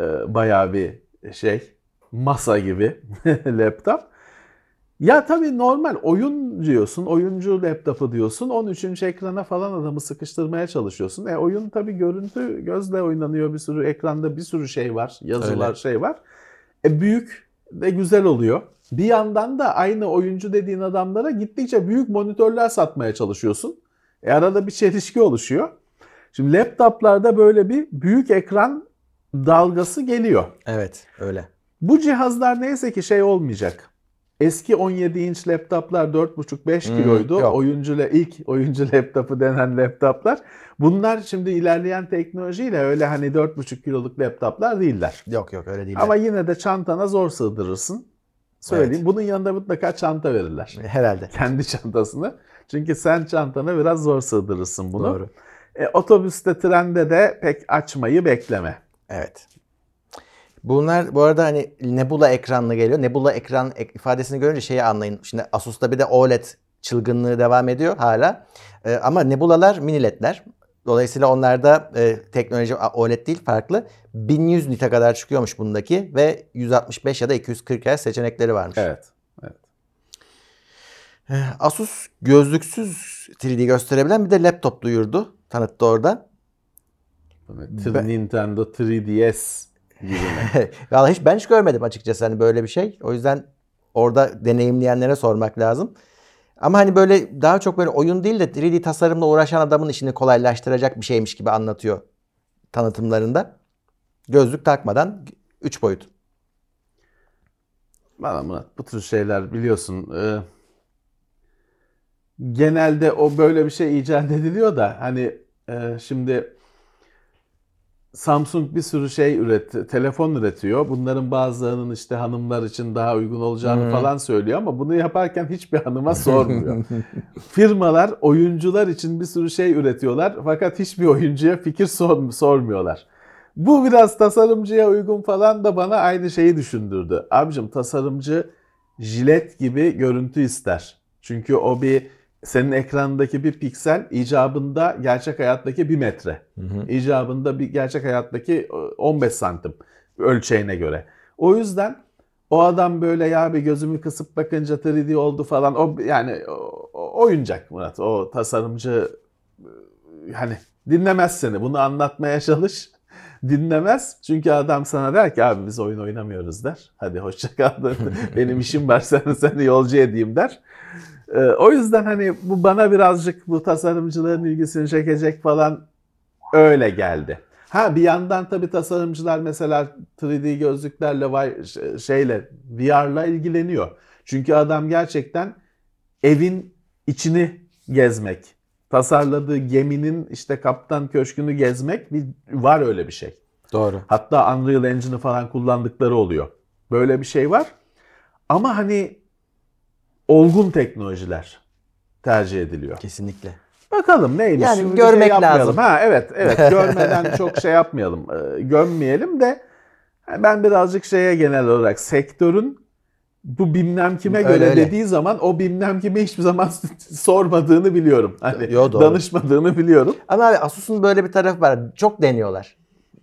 Ee, bayağı bir şey masa gibi laptop. Ya tabii normal oyun diyorsun, oyuncu laptopu diyorsun. 13 inç ekrana falan adamı sıkıştırmaya çalışıyorsun. E oyun tabii görüntü gözle oynanıyor bir sürü ekranda bir sürü şey var, yazılar Öyle. şey var. E büyük de güzel oluyor. Bir yandan da aynı oyuncu dediğin adamlara gittikçe büyük monitörler satmaya çalışıyorsun. E arada bir çelişki oluşuyor. Şimdi laptoplarda böyle bir büyük ekran dalgası geliyor. Evet öyle. Bu cihazlar neyse ki şey olmayacak. Eski 17 inç laptoplar 4,5-5 Hmm, kiloydu. yok. Oyuncu ilk oyuncu laptopu denen laptoplar. Bunlar şimdi ilerleyen teknolojiyle öyle hani 4,5 kiloluk laptoplar değiller. Yok yok öyle değil. Ama yine de çantana zor sığdırırsın. Söyleyeyim. Bunun yanında mutlaka çanta verirler. Herhalde. Kendi çantasını. Çünkü sen çantana biraz zor sığdırırsın bunu. Doğru. E, otobüste, trende de pek açmayı bekleme. Evet. Bunlar bu arada hani Nebula ekranlı geliyor. Nebula ekran ek- ifadesini görünce şeyi anlayın. Şimdi Asus'ta bir de OLED çılgınlığı devam ediyor hala. Ee, ama Nebula'lar mini ledler. Dolayısıyla onlarda e, teknoloji OLED değil farklı. 1100 nite kadar çıkıyormuş bundaki ve 165 ya da 240 Hz seçenekleri varmış. Evet. Ee, Asus gözlüksüz 3D gösterebilen bir de laptop duyurdu. Tanıttı orada. Ben- Nintendo 3DS gibi? Valla hiç ben hiç görmedim açıkçası hani böyle bir şey. O yüzden orada deneyimleyenlere sormak lazım. Ama hani böyle daha çok böyle oyun değil de 3D tasarımla uğraşan adamın işini kolaylaştıracak bir şeymiş gibi anlatıyor tanıtımlarında. Gözlük takmadan 3 boyut. Bana Murat bu tür şeyler biliyorsun e, genelde o böyle bir şey icat ediliyor da hani e, şimdi Samsung bir sürü şey üret, telefon üretiyor. Bunların bazılarının işte hanımlar için daha uygun olacağını Hmm. falan söylüyor ama bunu yaparken hiçbir hanıma sormuyor. Firmalar oyuncular için bir sürü şey üretiyorlar fakat hiçbir oyuncuya fikir sor, sormuyorlar. Bu biraz tasarımcıya uygun falan da bana aynı şeyi düşündürdü. Abicim tasarımcı jilet gibi görüntü ister. Çünkü o bir senin ekrandaki bir piksel icabında gerçek hayattaki bir metre. İcabında bir gerçek hayattaki e, 15 santim ölçeğine göre. O yüzden o adam böyle ya bir gözümü kısıp bakınca 3D oldu falan o yani o- oyuncak Murat. O tasarımcı e, hani dinlemez seni. Bunu anlatmaya çalış. Dinlemez. Çünkü adam sana der ki abi biz oyun oynamıyoruz der. Hadi hoşça kal. Benim işim var seni, seni yolcu edeyim der. Ee, o yüzden hani bu bana birazcık bu tasarımcıların ilgisini çekecek falan öyle geldi. Ha bir yandan tabii tasarımcılar mesela 3D gözlüklerle şeyle VR'la ilgileniyor. Çünkü adam gerçekten evin içini gezmek, tasarladığı geminin işte kaptan köşkünü gezmek bir var öyle bir şey. Doğru. Hatta Unreal Engine'ı falan kullandıkları oluyor. Böyle bir şey var. Ama hani olgun teknolojiler tercih ediliyor. Kesinlikle. Bakalım neymiş. Yani Şimdi görmek yapmayalım. lazım. Ha evet evet görmeden çok şey yapmayalım. e, Gömmeyelim de ben birazcık şeye genel olarak sektörün bu bilmem kime Öyle, göre öyle. dediği zaman o bilmem kime hiçbir zaman sormadığını biliyorum. Hani Yo, doğru. danışmadığını biliyorum. Ama abi Asus'un böyle bir tarafı var. Çok deniyorlar.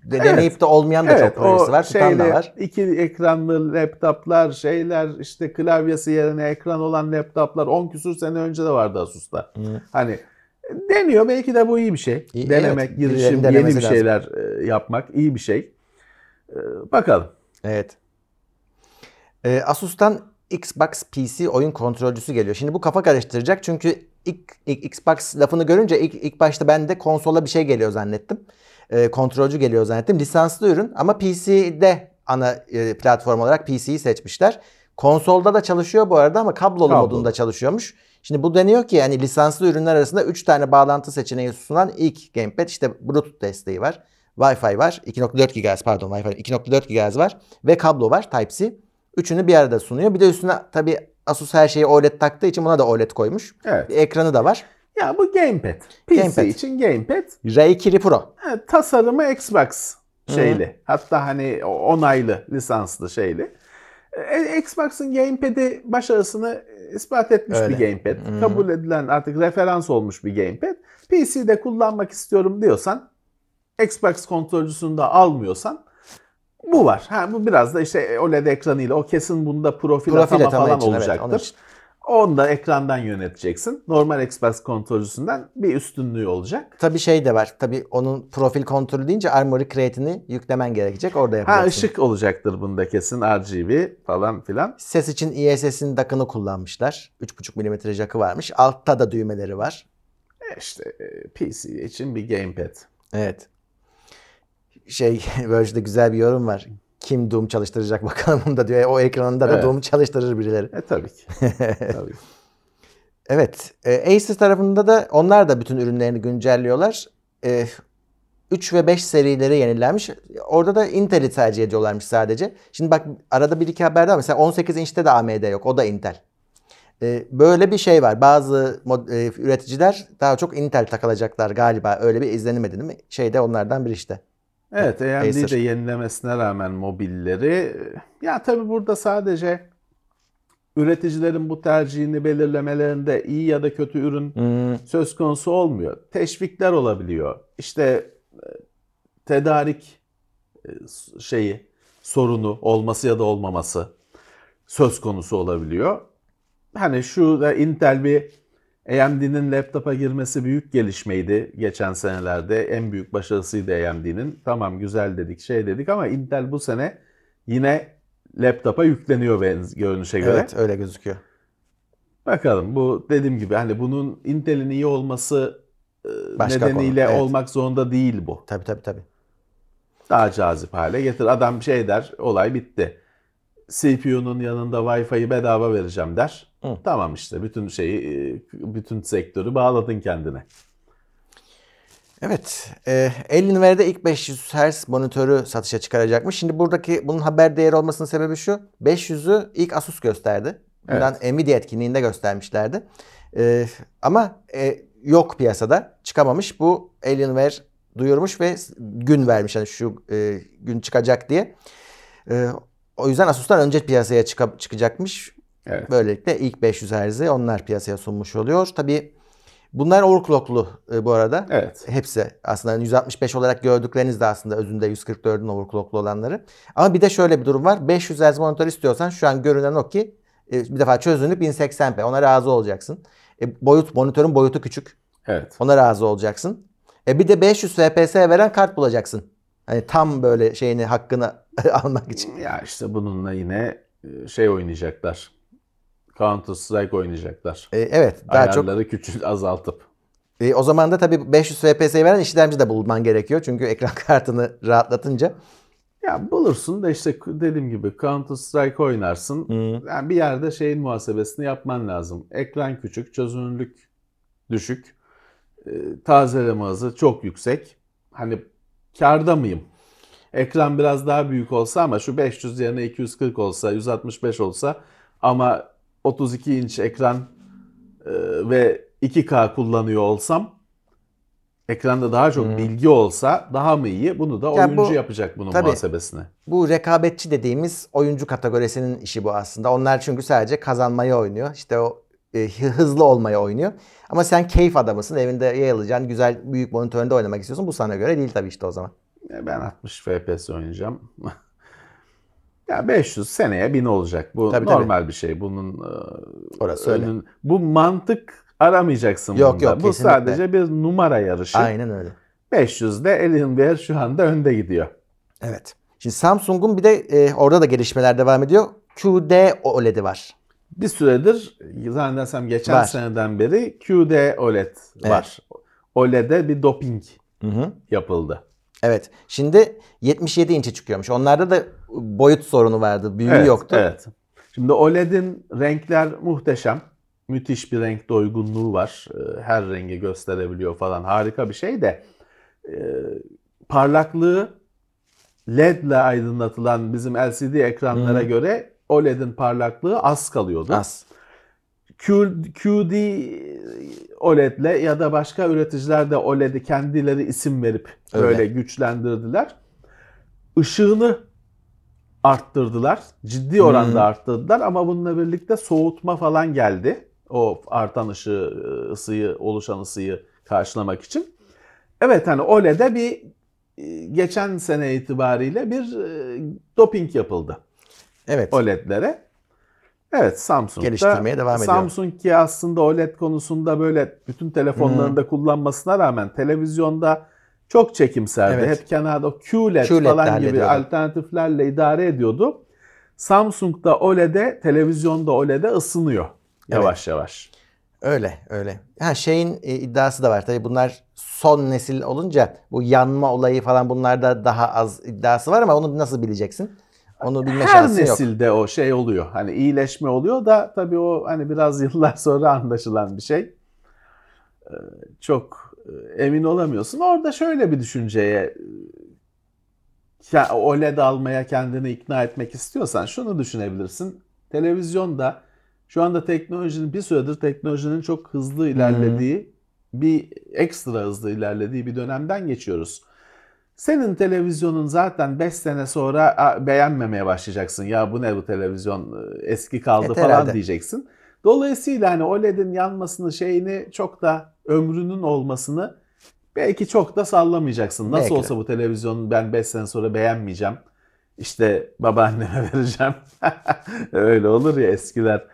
De- Deneyip de olmayan da çok projesi var. Tutan da şeyle var. iki ekranlı laptoplar, şeyler işte klavyesi yerine ekran olan laptoplar 10 küsur sene önce de vardı Asus'ta. Hani deniyor belki de bu iyi bir şey. İyi, Denemek, evet. girişim, yeni bir lazım. şeyler e, yapmak iyi bir şey. E, Bakalım. Evet. Ee, Asus'tan Xbox PC oyun kontrolcüsü geliyor. Şimdi bu kafa karıştıracak çünkü ilk, ilk Xbox lafını görünce ilk, ilk başta ben de konsola bir şey geliyor zannettim. Ee, kontrolcü geliyor zannettim. Lisanslı ürün ama PC'de ana e, platform olarak PC'yi seçmişler. Konsolda da çalışıyor bu arada ama kablolu, Kablolu. modunda çalışıyormuş. Şimdi bu deniyor ki yani lisanslı ürünler arasında 3 tane bağlantı seçeneği sunan ilk gamepad. İşte Bluetooth desteği var. Wi-Fi var. 2.4 GHz pardon Wi-Fi 2.4 GHz var. Ve kablo var Type-C. Üçünü bir arada sunuyor. Bir de üstüne tabii Asus her şeyi OLED taktığı için buna da OLED koymuş. Evet. Bir ekranı da var. Ya bu gamepad. PC Gamepad. için gamepad. R2 Pro. Ha, tasarımı Xbox şeyli. Hatta hani onaylı, lisanslı şeyli. E, Xbox'ın gamepad'i başarısını ispat etmiş Öyle. bir gamepad. Kabul edilen artık referans olmuş bir gamepad. PC'de kullanmak istiyorum diyorsan, Xbox kontrolcüsünü de almıyorsan bu var. Ha, bu biraz da işte OLED ekranıyla o kesin bunda profil, Profil atama atama falan için, evet, olacaktır. için. Onu da ekrandan yöneteceksin. Normal Xbox kontrolcüsünden bir üstünlüğü olacak. Tabii şey de var. Tabii onun profil kontrolü deyince Armory Create'ini yüklemen gerekecek. Orada yapacaksın. Ha ışık olacaktır bunda kesin RGB falan filan. Ses için ISS'in dakını kullanmışlar. 3.5 mm jackı varmış. Altta da düğmeleri var. E İşte e, PC için bir gamepad. Evet. Şey Verge'de güzel bir yorum var. Kim Doom çalıştıracak bakalım da diyor. O ekranında da Evet. Doom çalıştırır birileri. E tabii ki. tabii. Evet. E, Asus tarafında da onlar da bütün ürünlerini güncelliyorlar. E, 3 ve 5 serileri yenilenmiş. Orada da Intel'i tercih ediyorlarmış sadece. Şimdi bak arada bir iki haber daha. Mesela 18 inçte de AMD yok. O da Intel. E, böyle bir şey var. Bazı mod- e, üreticiler daha çok Intel takılacaklar galiba. Öyle bir izlenim edindim. Şey de onlardan biri işte. Evet AMD Acer. de yenilemesine rağmen mobilleri ya tabii burada sadece üreticilerin bu tercihini belirlemelerinde iyi ya da kötü ürün Hmm, söz konusu olmuyor. Teşvikler olabiliyor. İşte e, tedarik e, şeyi sorunu olması ya da olmaması söz konusu olabiliyor. Hani şu da Intel bir AMD'nin laptopa girmesi büyük gelişmeydi geçen senelerde. En büyük başarısıydı AMD'nin. Tamam güzel dedik şey dedik ama Intel bu sene yine laptopa yükleniyor görünüşe göre. evet öyle gözüküyor. Bakalım bu dediğim gibi hani bunun Intel'in iyi olması e, Başka nedeniyle konu, evet. olmak zorunda değil bu. Tabii tabii tabii. Daha cazip hale getir. Adam şey der olay bitti. CPU'nun yanında Wi-Fi'yi bedava vereceğim der. Hı. Tamam işte bütün şeyi e, bütün sektörü bağladın kendine. Evet. E, Alienware'de ilk 500 Hz monitörü satışa çıkaracakmış. Şimdi buradaki bunun haber değeri olmasının sebebi şu. 500'ü ilk Asus gösterdi. Bundan Nvidia etkinliğinde göstermişlerdi. E, ama e, yok piyasada. Çıkamamış. Bu Alienware duyurmuş ve gün vermiş. Hani şu e, gün çıkacak diye. E, o yüzden Asus'tan önce piyasaya çıka- çıkacakmış. Evet. Böylelikle ilk 500 Hz'i onlar piyasaya sunmuş oluyor. Tabii bunlar overclocklu e, bu arada. Evet. Hepsi aslında 165 olarak gördükleriniz de aslında özünde 144'ün overclocklu olanları. Ama bir de şöyle bir durum var. 500 Hz monitör istiyorsan şu an görünen o ki e, bir defa çözünürlük 1080p. Ona razı olacaksın. E, boyut monitörün boyutu küçük. Evet. Ona razı olacaksın. E bir de 500 FPS veren kart bulacaksın. Hani tam böyle şeyini hakkını almak için. Ya işte bununla yine e, şey oynayacaklar. Counter Strike oynayacaklar. E, evet daha çok Ayarları küçült azaltıp. E, o zaman da tabii 500 FPS'yi veren işlemci de bulman gerekiyor. Çünkü ekran kartını rahatlatınca. Ya bulursun da işte dediğim gibi Counter Strike oynarsın. Yani bir yerde şeyin muhasebesini yapman lazım. Ekran küçük, çözünürlük düşük, e, tazeleme hızı çok yüksek. Hani karda mıyım? Ekran biraz daha büyük olsa ama şu 500 yerine 240 olsa, 165 olsa ama 32 inç ekran e, ve 2K kullanıyor olsam ekranda daha çok bilgi olsa daha mı iyi? Bunu da Ya oyuncu bu- yapacak bunun tabii. muhasebesini. Bu rekabetçi dediğimiz oyuncu kategorisinin işi bu aslında. Onlar çünkü sadece kazanmayı oynuyor. İşte o e, hızlı olmayı oynuyor. Ama sen keyif adamısın. Evinde yayılacaksın. Güzel büyük monitöründe oynamak istiyorsun. Bu sana göre değil tabii işte o zaman. Ya Ben 60 FPS oynayacağım. ya 500 seneye 1000 olacak. Bu Tabii, tabii. normal bir şey. Bunun e, Orası öyle. önün- bu mantık aramayacaksın Yok, bunda. yok, bu kesinlikle. sadece bir numara yarışı. Aynen öyle. 500'de Alienware şu anda önde gidiyor. Evet. Şimdi Samsung'un bir de e, orada da gelişmeler devam ediyor. QD OLED'i var. Bir süredir zannedersem geçen Var. seneden beri QD OLED var. OLED'e bir doping Hı hı. yapıldı. Evet. Şimdi 77 inçe çıkıyormuş. Onlarda da boyut sorunu vardı. Büyüğü Evet, yoktu. Evet. Şimdi OLED'in renkler muhteşem. Müthiş bir renk doygunluğu var. Ee, Her rengi gösterebiliyor falan. Harika bir şey de e, parlaklığı LED ile aydınlatılan bizim LCD ekranlara Hı. göre OLED'in parlaklığı az kalıyordu. Az. Q- QD OLED'le ya da başka üreticiler de OLED'i kendileri isim verip Öyle. böyle güçlendirdiler. Işığını arttırdılar. Ciddi oranda arttırdılar ama bununla birlikte soğutma falan geldi. O artan ışığı, ısıyı, oluşan ısıyı karşılamak için. Evet hani OLED'e bir e, geçen sene itibariyle bir e, doping yapıldı. Evet. OLED'lere. Evet Samsung Geliştirmeye devam ediyor. Samsung ki aslında OLED konusunda böyle bütün telefonlarında kullanmasına rağmen televizyonda çok çekimserdi. Evet. Hep kenarda QLED, QLED 'le falan gibi hallediyordu. alternatiflerle idare ediyordu. Samsung da OLED'e, televizyonda OLED'e ısınıyor yavaş yavaş. Öyle öyle. Ha şeyin e, iddiası da var. Tabii bunlar son nesil olunca bu yanma olayı falan bunlarda daha az iddiası var ama onu nasıl bileceksin? Onu bilme Her şansın yok. nesilde o şey oluyor. Hani iyileşme oluyor da tabii o hani biraz yıllar sonra anlaşılan bir şey. Ee, Çok e, emin olamıyorsun. Orada şöyle bir düşünceye ya OLED almaya kendini ikna etmek istiyorsan şunu düşünebilirsin. Televizyonda şu anda teknolojinin bir süredir teknolojinin çok hızlı ilerlediği bir ekstra hızlı ilerlediği bir dönemden geçiyoruz. Senin televizyonun zaten 5 sene sonra "Aa, beğenmemeye başlayacaksın. Ya bu ne bu televizyon e, eski kaldı Evet, falan herhalde. diyeceksin. Dolayısıyla hani OLED'in yanmasını şeyini çok da ömrünün olmasını belki çok da sallamayacaksın. Nasıl Belki de. olsa bu televizyonu ben 5 sene sonra beğenmeyeceğim. İşte babaanneme vereceğim. Öyle olur ya eskiler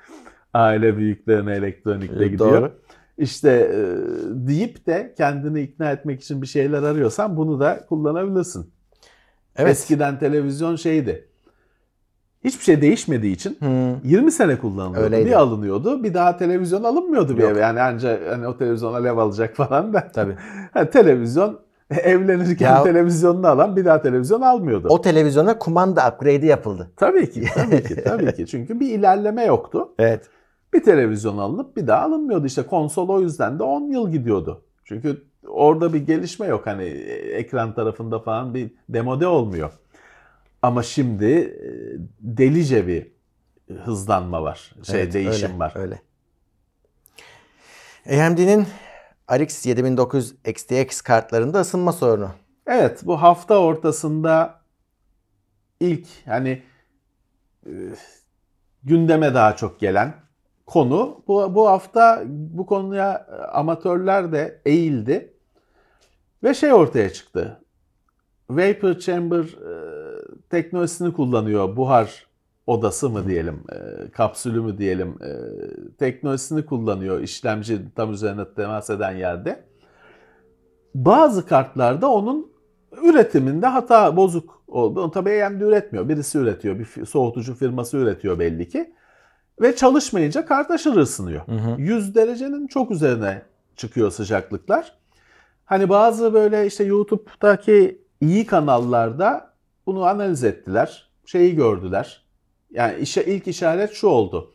aile büyüklerine elektronikle Ee, gidiyor. doğru. İşte e, deyip de kendini ikna etmek için bir şeyler arıyorsan bunu da kullanabilirsin. Evet. Eskiden televizyon şeydi. Hiçbir şey değişmediği için Hı. 20 sene kullanılıyordu. Öyleydi. Bir alınıyordu. Bir daha televizyon alınmıyordu bir Yok. eve. Yani ancak hani o televizyon alev alacak falan da. Tabii. Ha, televizyon evlenirken Ya- televizyonunu alan bir daha televizyon almıyordu. O televizyona kumanda upgrade'i yapıldı. Tabii ki, tabii ki, tabii ki. Çünkü bir ilerleme yoktu. Evet. Bir televizyon alınıp bir daha alınmıyordu. İşte konsol o yüzden de 10 yıl gidiyordu. Çünkü orada bir gelişme yok. Hani ekran tarafında falan bir demode olmuyor. Ama şimdi e, delice bir hızlanma var. Şey Evet, değişim öyle, var. Öyle. AMD'nin RX 7900 XTX kartlarında ısınma sorunu. Evet bu hafta ortasında ilk hani e, gündeme daha çok gelen konu bu, bu hafta bu konuya e, amatörler de eğildi ve şey ortaya çıktı. Vapor Chamber e, teknolojisini kullanıyor buhar odası mı diyelim, e, kapsülü mü diyelim, e, teknolojisini kullanıyor işlemci tam üzerine temas eden yerde. Bazı kartlarda onun üretiminde hata bozuk oldu. Onu tabii AMD üretmiyor. Birisi üretiyor. Bir soğutucu firması üretiyor belli ki. Ve çalışmayınca kart aşırı ısınıyor. 100 derecenin çok üzerine çıkıyor sıcaklıklar. Hani bazı böyle işte YouTube'daki iyi kanallarda bunu analiz ettiler. Şeyi gördüler. Yani işe ilk işaret şu oldu.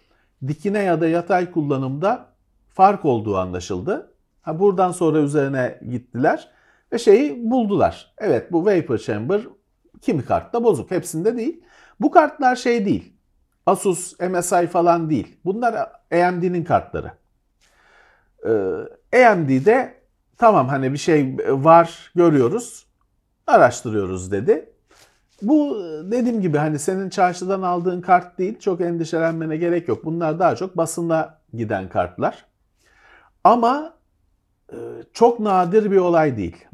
Dikine ya da yatay kullanımda fark olduğu anlaşıldı. Ha buradan sonra üzerine gittiler ve şeyi buldular. Evet bu Vapor Chamber kimi kartta bozuk. Hepsinde değil. Bu kartlar şey değil. Asus, MSI falan değil. Bunlar AMD'nin kartları. Ee, AMD'de tamam hani bir şey var görüyoruz, araştırıyoruz dedi. Bu dediğim gibi hani senin çarşıdan aldığın kart değil. Çok endişelenmene gerek yok. Bunlar daha çok basına giden kartlar. Ama e, çok nadir bir olay değil.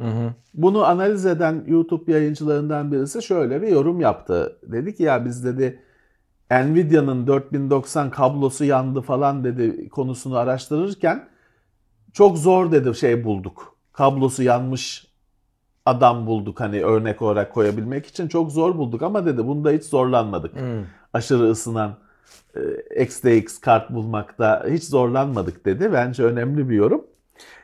Bunu analiz eden YouTube yayıncılarından birisi şöyle bir yorum yaptı. Dedi ki ya biz dedi Nvidia'nın 4090 kablosu yandı falan dedi konusunu araştırırken çok zor dedi şey bulduk. Kablosu yanmış adam bulduk hani örnek olarak koyabilmek için çok zor bulduk ama dedi bunda hiç zorlanmadık. Aşırı ısınan e, XTX kart bulmakta hiç zorlanmadık dedi. Bence önemli bir yorum.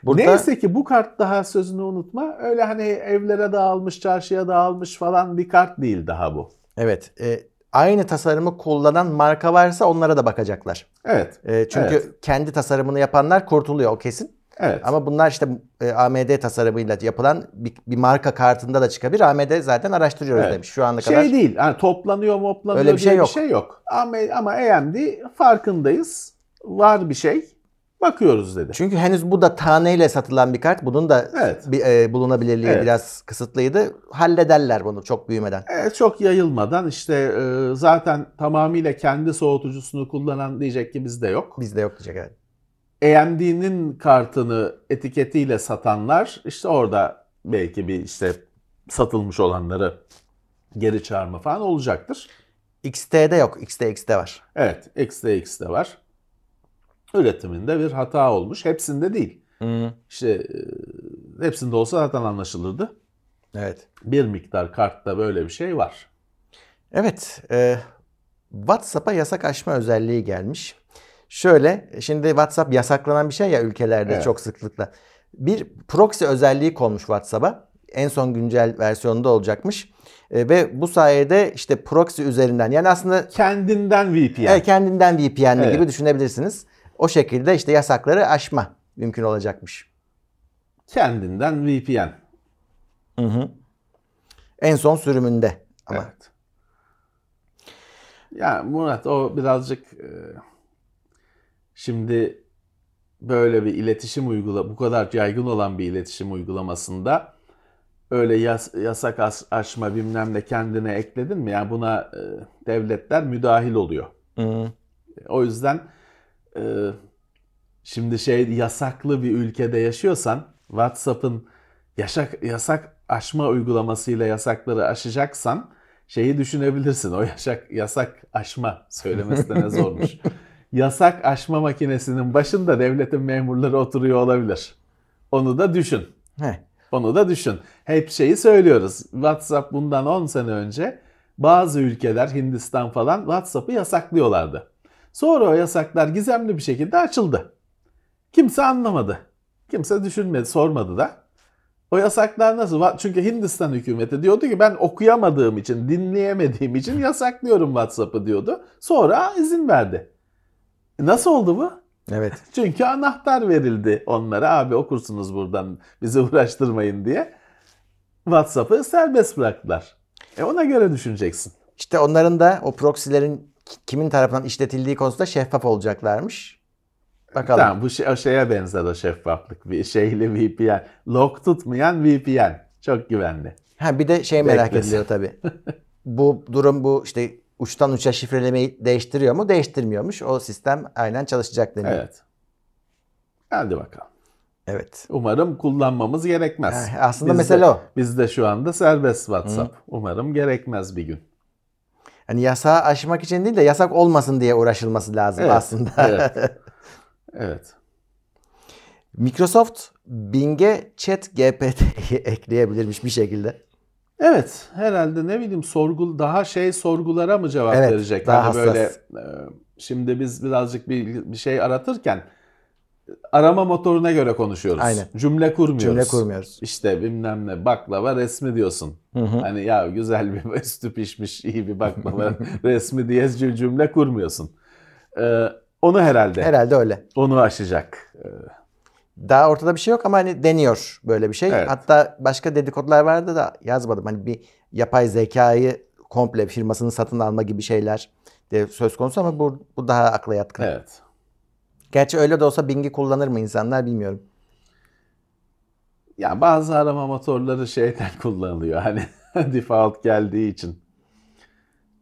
Burada Neyse ki bu kart daha sözünü unutma. Öyle hani evlere dağılmış, çarşıya dağılmış falan bir kart değil daha bu. evet e, aynı tasarımı kullanan marka varsa onlara da bakacaklar. Evet. E, çünkü Evet. kendi tasarımını yapanlar kurtuluyor o kesin. Evet. Ama bunlar işte e, AMD tasarımıyla yapılan bir, bir marka kartında da çıkabilir. AMD zaten araştırıyoruz Evet. demiş şu ana şey kadar. değil. Yani toplanıyor moplanıyor Öyle bir şey yok. bir şey yok. Ama, ama AMD farkındayız. Var bir şey. Bakıyoruz dedi. Çünkü henüz bu da taneyle satılan bir kart. Bunun da Evet. bir, e, bulunabilirliği Evet. biraz kısıtlıydı. Hallederler bunu çok büyümeden. Evet, çok yayılmadan işte e, zaten tamamıyla kendi soğutucusunu kullanan diyecek ki bizde yok. Bizde yok diyecek yani. AMD'nin kartını etiketiyle satanlar işte orada belki bir işte satılmış olanları geri çağırma falan olacaktır. XT'de yok. XTX'de var. Evet, XTX'de var. Üretiminde bir hata olmuş. Hepsinde değil. İşte e, hepsinde olsa zaten anlaşılırdı. Evet. Bir miktar kartta böyle bir şey var. Evet. e, WhatsApp'a yasak açma özelliği gelmiş. Şöyle, şimdi WhatsApp yasaklanan bir şey ya ülkelerde Evet. çok sıklıkla. Bir proxy özelliği konmuş WhatsApp'a. en son güncel versiyonunda olacakmış. E, ve bu sayede işte proxy üzerinden yani aslında Kendinden VPN. evet, kendinden VPN'li Evet. gibi düşünebilirsiniz. O şekilde işte yasakları aşma mümkün olacakmış. Kendinden VPN. En son sürümünde ama. Evet. Ya Murat o birazcık e, şimdi böyle bir iletişim uygula bu kadar yaygın olan bir iletişim uygulamasında öyle yas- yasak as- aşma bilmem ne kendine ekledin mi? Yani buna e, devletler müdahil oluyor. Hı. O yüzden e, şimdi şey yasaklı bir ülkede yaşıyorsan WhatsApp'ın yasak yasak aşma uygulamasıyla yasakları aşacaksan şeyi düşünebilirsin. O yasak yasak aşma söylemesi de ne zormuş. yasak aşma makinesinin başında devletin memurları oturuyor olabilir. Onu da düşün. Heh. Onu da düşün. Hep şeyi söylüyoruz. WhatsApp bundan 10 sene önce bazı ülkeler Hindistan falan WhatsApp'ı yasaklıyorlardı. Sonra o yasaklar gizemli bir şekilde açıldı. Kimse anlamadı. Kimse düşünmedi, sormadı da. O yasaklar nasıl? Çünkü Hindistan hükümeti diyordu ki ben okuyamadığım için, dinleyemediğim için yasaklıyorum WhatsApp'ı diyordu. Sonra izin verdi. E Nasıl oldu bu? Evet. Çünkü anahtar verildi onlara. Abi okursunuz buradan bizi uğraştırmayın diye. WhatsApp'ı serbest bıraktılar. E ona göre düşüneceksin. İşte onların da o proxy'lerin kimin tarafından işletildiği konusunda şeffaf olacaklarmış. Bakalım. Tamam bu şey, o şeye benzer o şeffaflık. Bir şeyli VPN. Log tutmayan VPN. Çok güvenli. Ha bir de şey merak Beklesin. ediliyor tabii. bu durum bu işte uçtan uça şifrelemeyi değiştiriyor mu? Değiştirmiyormuş. O sistem aynen çalışacak deniyor. Evet. Hadi bakalım. Evet. Umarım kullanmamız gerekmez. Ha, aslında Bizde- mesele o. Bizde şu anda serbest WhatsApp. Umarım gerekmez bir gün. Hani yasağı aşmak için değil de yasak olmasın diye uğraşılması lazım Evet, aslında. evet. Evet. Microsoft Bing'e Chat GPT'yi ekleyebilirmiş bir şekilde. Evet, herhalde ne bileyim sorgul daha şey sorgulara mı cevap Evet, verecek? daha hani böyle hassas. e, şimdi biz birazcık bir, bir şey aratırken arama motoruna göre konuşuyoruz. Aynen. Cümle kurmuyoruz. Cümle kurmuyoruz. İşte bilmem ne baklava resmi diyorsun. Hani ya güzel bir üstü pişmiş iyi bir baklava resmi diye cü- cümle kurmuyorsun. E, onu herhalde Herhalde öyle. onu aşacak. E, Daha ortada bir şey yok ama hani deniyor böyle bir şey. Evet. Hatta başka dedikodular vardı da yazmadım. Hani bir yapay zekayı komple firmasını satın alma gibi şeyler de söz konusu ama bu, bu daha akla yatkın. evet. Gerçi öyle de olsa Bing'i kullanır mı insanlar bilmiyorum. Ya bazı arama motorları şeyden kullanılıyor. Hani default geldiği için.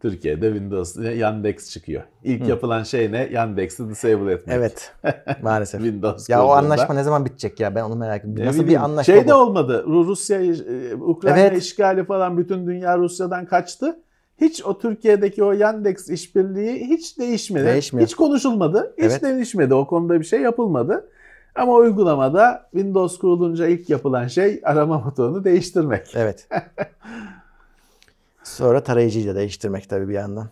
Türkiye'de Windows Yandex çıkıyor. İlk yapılan şey ne? Yandex'i disable etmek. Evet. Maalesef. Windows ya o kurduğunda. anlaşma ne zaman bitecek ya? Ben onu merak ediyorum. Nasıl bileyim, bir anlaşma Şey de olmadı. Ru- Rusya, e, Ukrayna Evet. işgali falan bütün dünya Rusya'dan kaçtı. Hiç o Türkiye'deki o Yandex işbirliği hiç değişmedi. Değişmiyor. Hiç konuşulmadı. Hiç Evet. değişmedi. O konuda bir şey yapılmadı. Ama uygulamada Windows kurulunca ilk yapılan şey arama motorunu değiştirmek. Evet. Sonra tarayıcıyı da değiştirmek tabii bir yandan.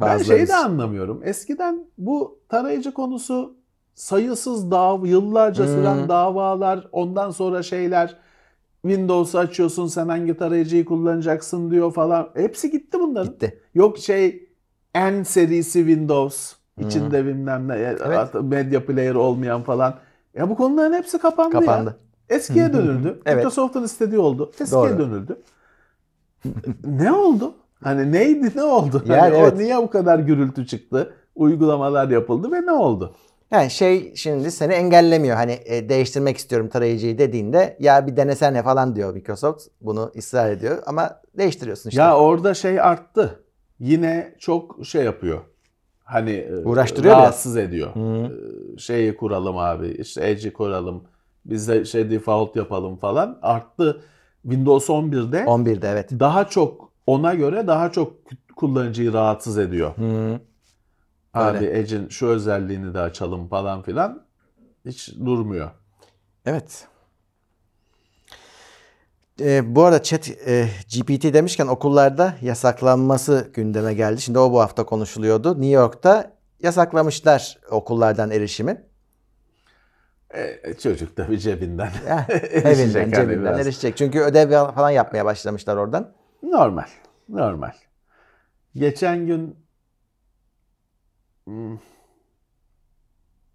Ben Bazıları şeyi de anlamıyorum. Eskiden bu tarayıcı konusu sayısız dav yıllarca süren Hmm. davalar, ondan sonra şeyler Windows'u açıyorsun sen hangi tarayıcıyı kullanacaksın diyor falan. Hepsi gitti bunların. Gitti. Yok şey N serisi Windows içinde bilmem ne Evet. medya player olmayan falan. Ya bu konuların hepsi kapandı, ya. Kapandı. Eskiye dönüldü. Evet. Microsoft'un istediği oldu. Eskiye Doğru. dönüldü. ne oldu? Hani neydi ne oldu? Yani Hani o evet. niye bu kadar gürültü çıktı? Uygulamalar yapıldı ve ne oldu? Yani şey şimdi seni engellemiyor. Hani e, değiştirmek istiyorum tarayıcıyı dediğinde ya bir denesene falan diyor Microsoft. Bunu ısrar ediyor ama değiştiriyorsun işte. Ya orada şey arttı. Yine çok şey yapıyor. Hani e, Uğraştırıyor biraz. rahatsız ediyor. Hı. E, Şeyi kuralım abi. işte Edge'i kuralım. Biz de şey default yapalım falan. Arttı. Windows 11'de 11'de evet. daha çok ona göre daha çok kullanıcıyı rahatsız ediyor. Hı. Abi Edge'in şu özelliğini de açalım falan filan. Hiç durmuyor. Evet. Ee, bu arada chat e, GPT demişken okullarda yasaklanması gündeme geldi. Şimdi o bu hafta konuşuluyordu. New York'ta yasaklamışlar okullardan erişimi. E, çocuk tabii cebinden Eh, erişecek Evinden, hani cebinden biraz. erişecek. Çünkü ödev falan yapmaya başlamışlar oradan. Normal. Normal. Geçen gün hmm,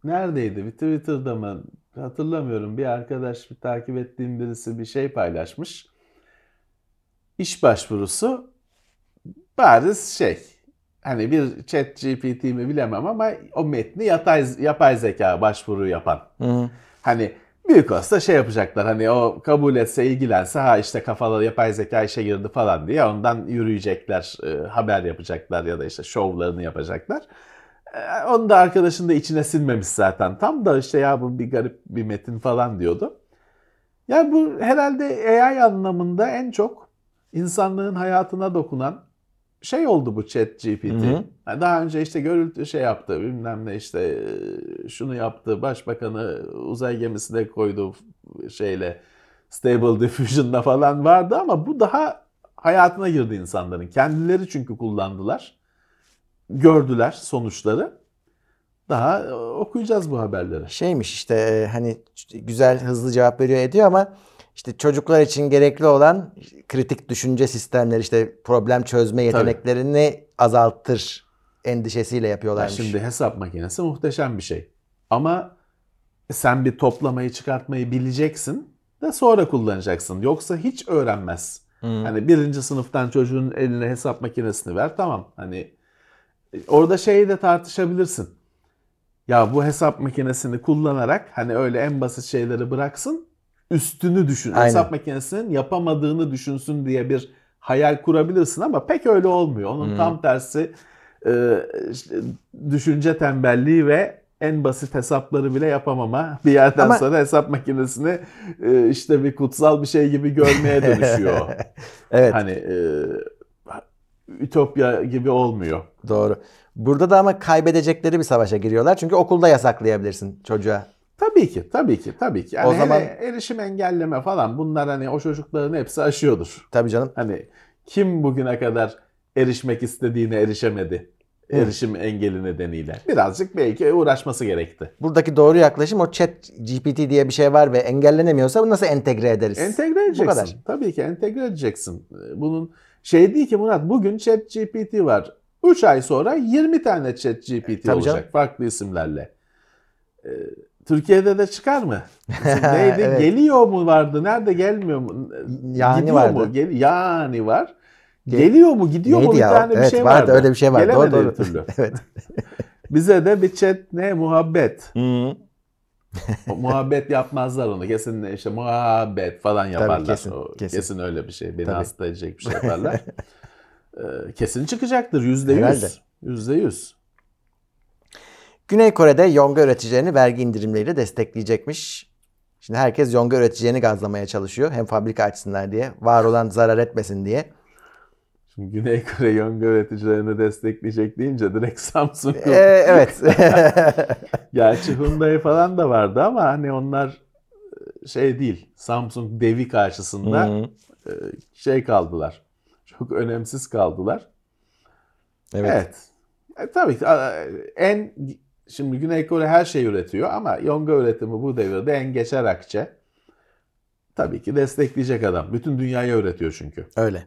neredeydi? Bir Twitter'da mı? Hatırlamıyorum. Bir arkadaş, bir takip ettiğim birisi bir şey paylaşmış. İş başvurusu bariz şey. Hani bir chat GPT mi bilemem ama o metni yatay, yapay zeka başvuru yapan. Hı. Hani büyük olsa şey yapacaklar hani o kabul etse ilgilense ha işte kafaları yapay zeka işe girdi falan diye ondan yürüyecekler e, haber yapacaklar ya da işte şovlarını yapacaklar. E, onu da arkadaşın da içine sinmemiş zaten tam da işte ya bu bir garip bir metin falan diyordu. Ya bu herhalde AI anlamında en çok insanlığın hayatına dokunan şey oldu bu chat GPT. Hı hı. Yani daha önce işte görüntü şey yaptı bilmem ne işte e, şunu yaptı başbakanı uzay gemisine koydu şeyle Stable Diffusion'la falan vardı ama bu daha hayatına girdi insanların. Kendileri çünkü kullandılar. Gördüler sonuçları. Daha e, okuyacağız bu haberleri. Şeymiş işte e, hani güzel hızlı cevap veriyor ediyor ama işte çocuklar için gerekli olan kritik düşünce sistemleri işte problem çözme yeteneklerini azaltır endişesiyle Ya yapıyorlarmış. şimdi hesap makinesi muhteşem bir şey. Ama sen bir toplamayı çıkartmayı bileceksin de sonra kullanacaksın. Yoksa hiç öğrenmez. Hani birinci sınıftan çocuğun eline hesap makinesini ver tamam. Hani orada şeyi de tartışabilirsin. Ya bu hesap makinesini kullanarak hani öyle en basit şeyleri bıraksın üstünü düşün. Aynen. Hesap makinesinin yapamadığını düşünsün diye bir hayal kurabilirsin ama pek öyle olmuyor. Onun tam tersi e, düşünce tembelliği ve en basit hesapları bile yapamama bir yerden Ama- sonra hesap makinesini e, işte bir kutsal bir şey gibi görmeye dönüşüyor. Evet Hani e, ütopya gibi olmuyor. doğru. Burada da ama kaybedecekleri bir savaşa giriyorlar. Çünkü okulda yasaklayabilirsin çocuğa. Tabii ki, tabii ki, tabii ki. Yani O zaman- hele erişim engelleme falan bunlar hani o çocukların hepsi aşıyordur. Tabii canım. Hani kim bugüne kadar erişmek istediğine erişemedi? Erişim engeli nedeniyle. Birazcık belki uğraşması gerekti. Buradaki doğru yaklaşım o chat GPT diye bir şey var ve engellenemiyorsa bunu nasıl entegre ederiz? Entegre edeceksin. Bu kadar. Tabii ki entegre edeceksin. Bunun şey değil ki Murat bugün chat GPT var. 3 ay sonra 20 tane chat GPT Tabii olacak canım. farklı isimlerle. Ee, Türkiye'de de çıkar mı? Neydi? Evet. Geliyor mu vardı? Nerede gelmiyor mu? Yani Gidiyor vardı. mu? Gel yani var. Ge- Geliyor mu? Gidiyor mu? Neydi Bir ya? tane bir evet, şey vardı. vardı. öyle bir şey var. Doğru Gelemedi doğru. bir türlü. evet. Bize de bir chat ne? Muhabbet. Hı. O muhabbet yapmazlar onu. Kesin işte muhabbet falan yaparlar. kesin, O kesin. kesin. öyle bir şey. Beni Tabii. hasta edecek bir şey yaparlar. Ee, kesin çıkacaktır. Yüzde yüz. Yüzde yüz. Güney Kore'de yonga üreticilerini vergi indirimleriyle destekleyecekmiş. Şimdi herkes yonga üreticilerini gazlamaya çalışıyor. Hem fabrika açsınlar diye, var olan zarar etmesin diye. Şimdi Güney Kore yonga üreticilerini destekleyecek deyince direkt Samsung. Ee, evet. Gerçi Hyundai falan da vardı ama hani onlar e, şey değil. Samsung devi karşısında Hı. e, şey kaldılar. Çok önemsiz kaldılar. evet. Evet. E, tabii ki en şimdi Güney Kore her şey üretiyor ama yonga üretimi bu devirde en geçer akçe. Tabii ki destekleyecek adam. Bütün dünyaya üretiyor çünkü. Öyle.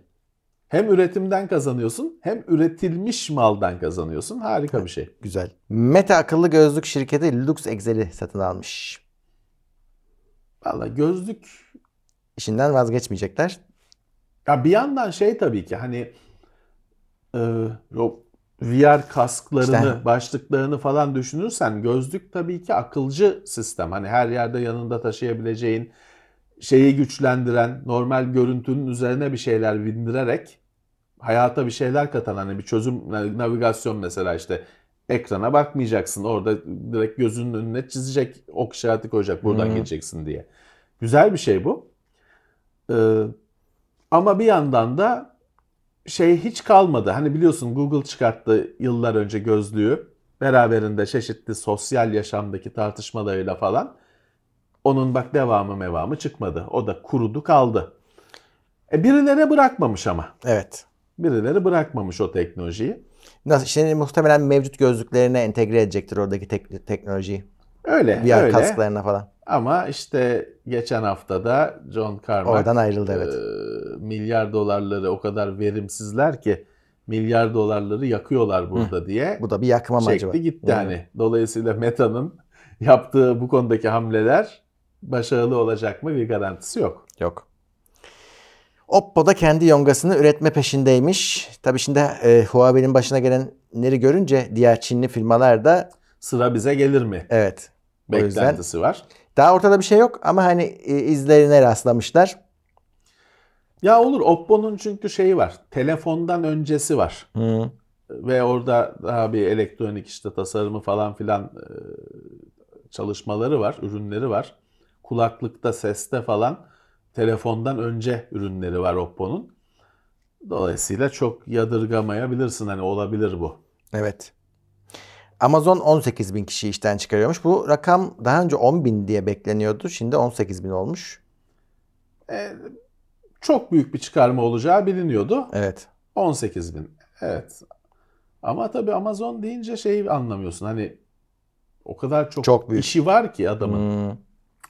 Hem üretimden kazanıyorsun hem üretilmiş maldan kazanıyorsun. Harika bir şey. Güzel. Meta akıllı gözlük şirketi Lux Excel'i satın almış. Valla gözlük İşinden vazgeçmeyecekler. ya bir yandan şey tabii ki hani e, o VR kasklarını, İşte. başlıklarını falan düşünürsen gözlük tabii ki akılcı sistem. Hani her yerde yanında taşıyabileceğin şeyi güçlendiren, normal görüntünün üzerine bir şeyler bindirerek hayata bir şeyler katan hani bir çözüm navigasyon mesela işte ekrana bakmayacaksın. Orada direkt gözünün önüne çizecek, ok işareti koyacak buradan Hı. geçeceksin diye. Güzel bir şey bu. Ee, ama bir yandan da şey hiç kalmadı. Hani biliyorsun Google çıkarttı yıllar önce gözlüğü. Beraberinde çeşitli sosyal yaşamdaki tartışmalarıyla falan. Onun bak devamı mevamı çıkmadı. O da kurudu kaldı. E birileri bırakmamış ama. Evet. Birileri bırakmamış o teknolojiyi. Nasıl? Şimdi muhtemelen mevcut gözlüklerine entegre edecektir oradaki tek- teknolojiyi. Öyle, VR öyle. kasklarına falan. Ama işte geçen haftada John Carmack Oradan ayrıldı evet. e, milyar dolarları o kadar verimsizler ki milyar dolarları yakıyorlar burada diye Bu da bir yakma amacı çekti var. gitti Yani. hani. Dolayısıyla Meta'nın yaptığı bu konudaki hamleler başarılı olacak mı bir garantisi yok. Yok. Oppo da kendi yongasını üretme peşindeymiş. Tabii şimdi e, Huawei'nin başına gelenleri görünce diğer Çinli firmalar da Sıra bize gelir mi? evet. Beklentisi var. daha ortada bir şey yok ama hani e, izlerine rastlamışlar. Ya olur Oppo'nun çünkü şeyi var. Telefondan öncesi var. Hı. Ve orada daha bir elektronik işte tasarımı falan filan e, çalışmaları var, ürünleri var. Kulaklıkta, seste falan telefondan önce ürünleri var Oppo'nun. Dolayısıyla çok yadırgamayabilirsin hani olabilir bu. Evet. Amazon 18 bin kişi işten çıkarıyormuş. Bu rakam daha önce 10 bin diye bekleniyordu. Şimdi 18 bin olmuş. E, çok büyük bir çıkarma olacağı biliniyordu. Evet. 18 bin. Evet. Ama tabii Amazon deyince şeyi anlamıyorsun. Hani o kadar çok, Çok büyük. işi var ki adamın. Hmm.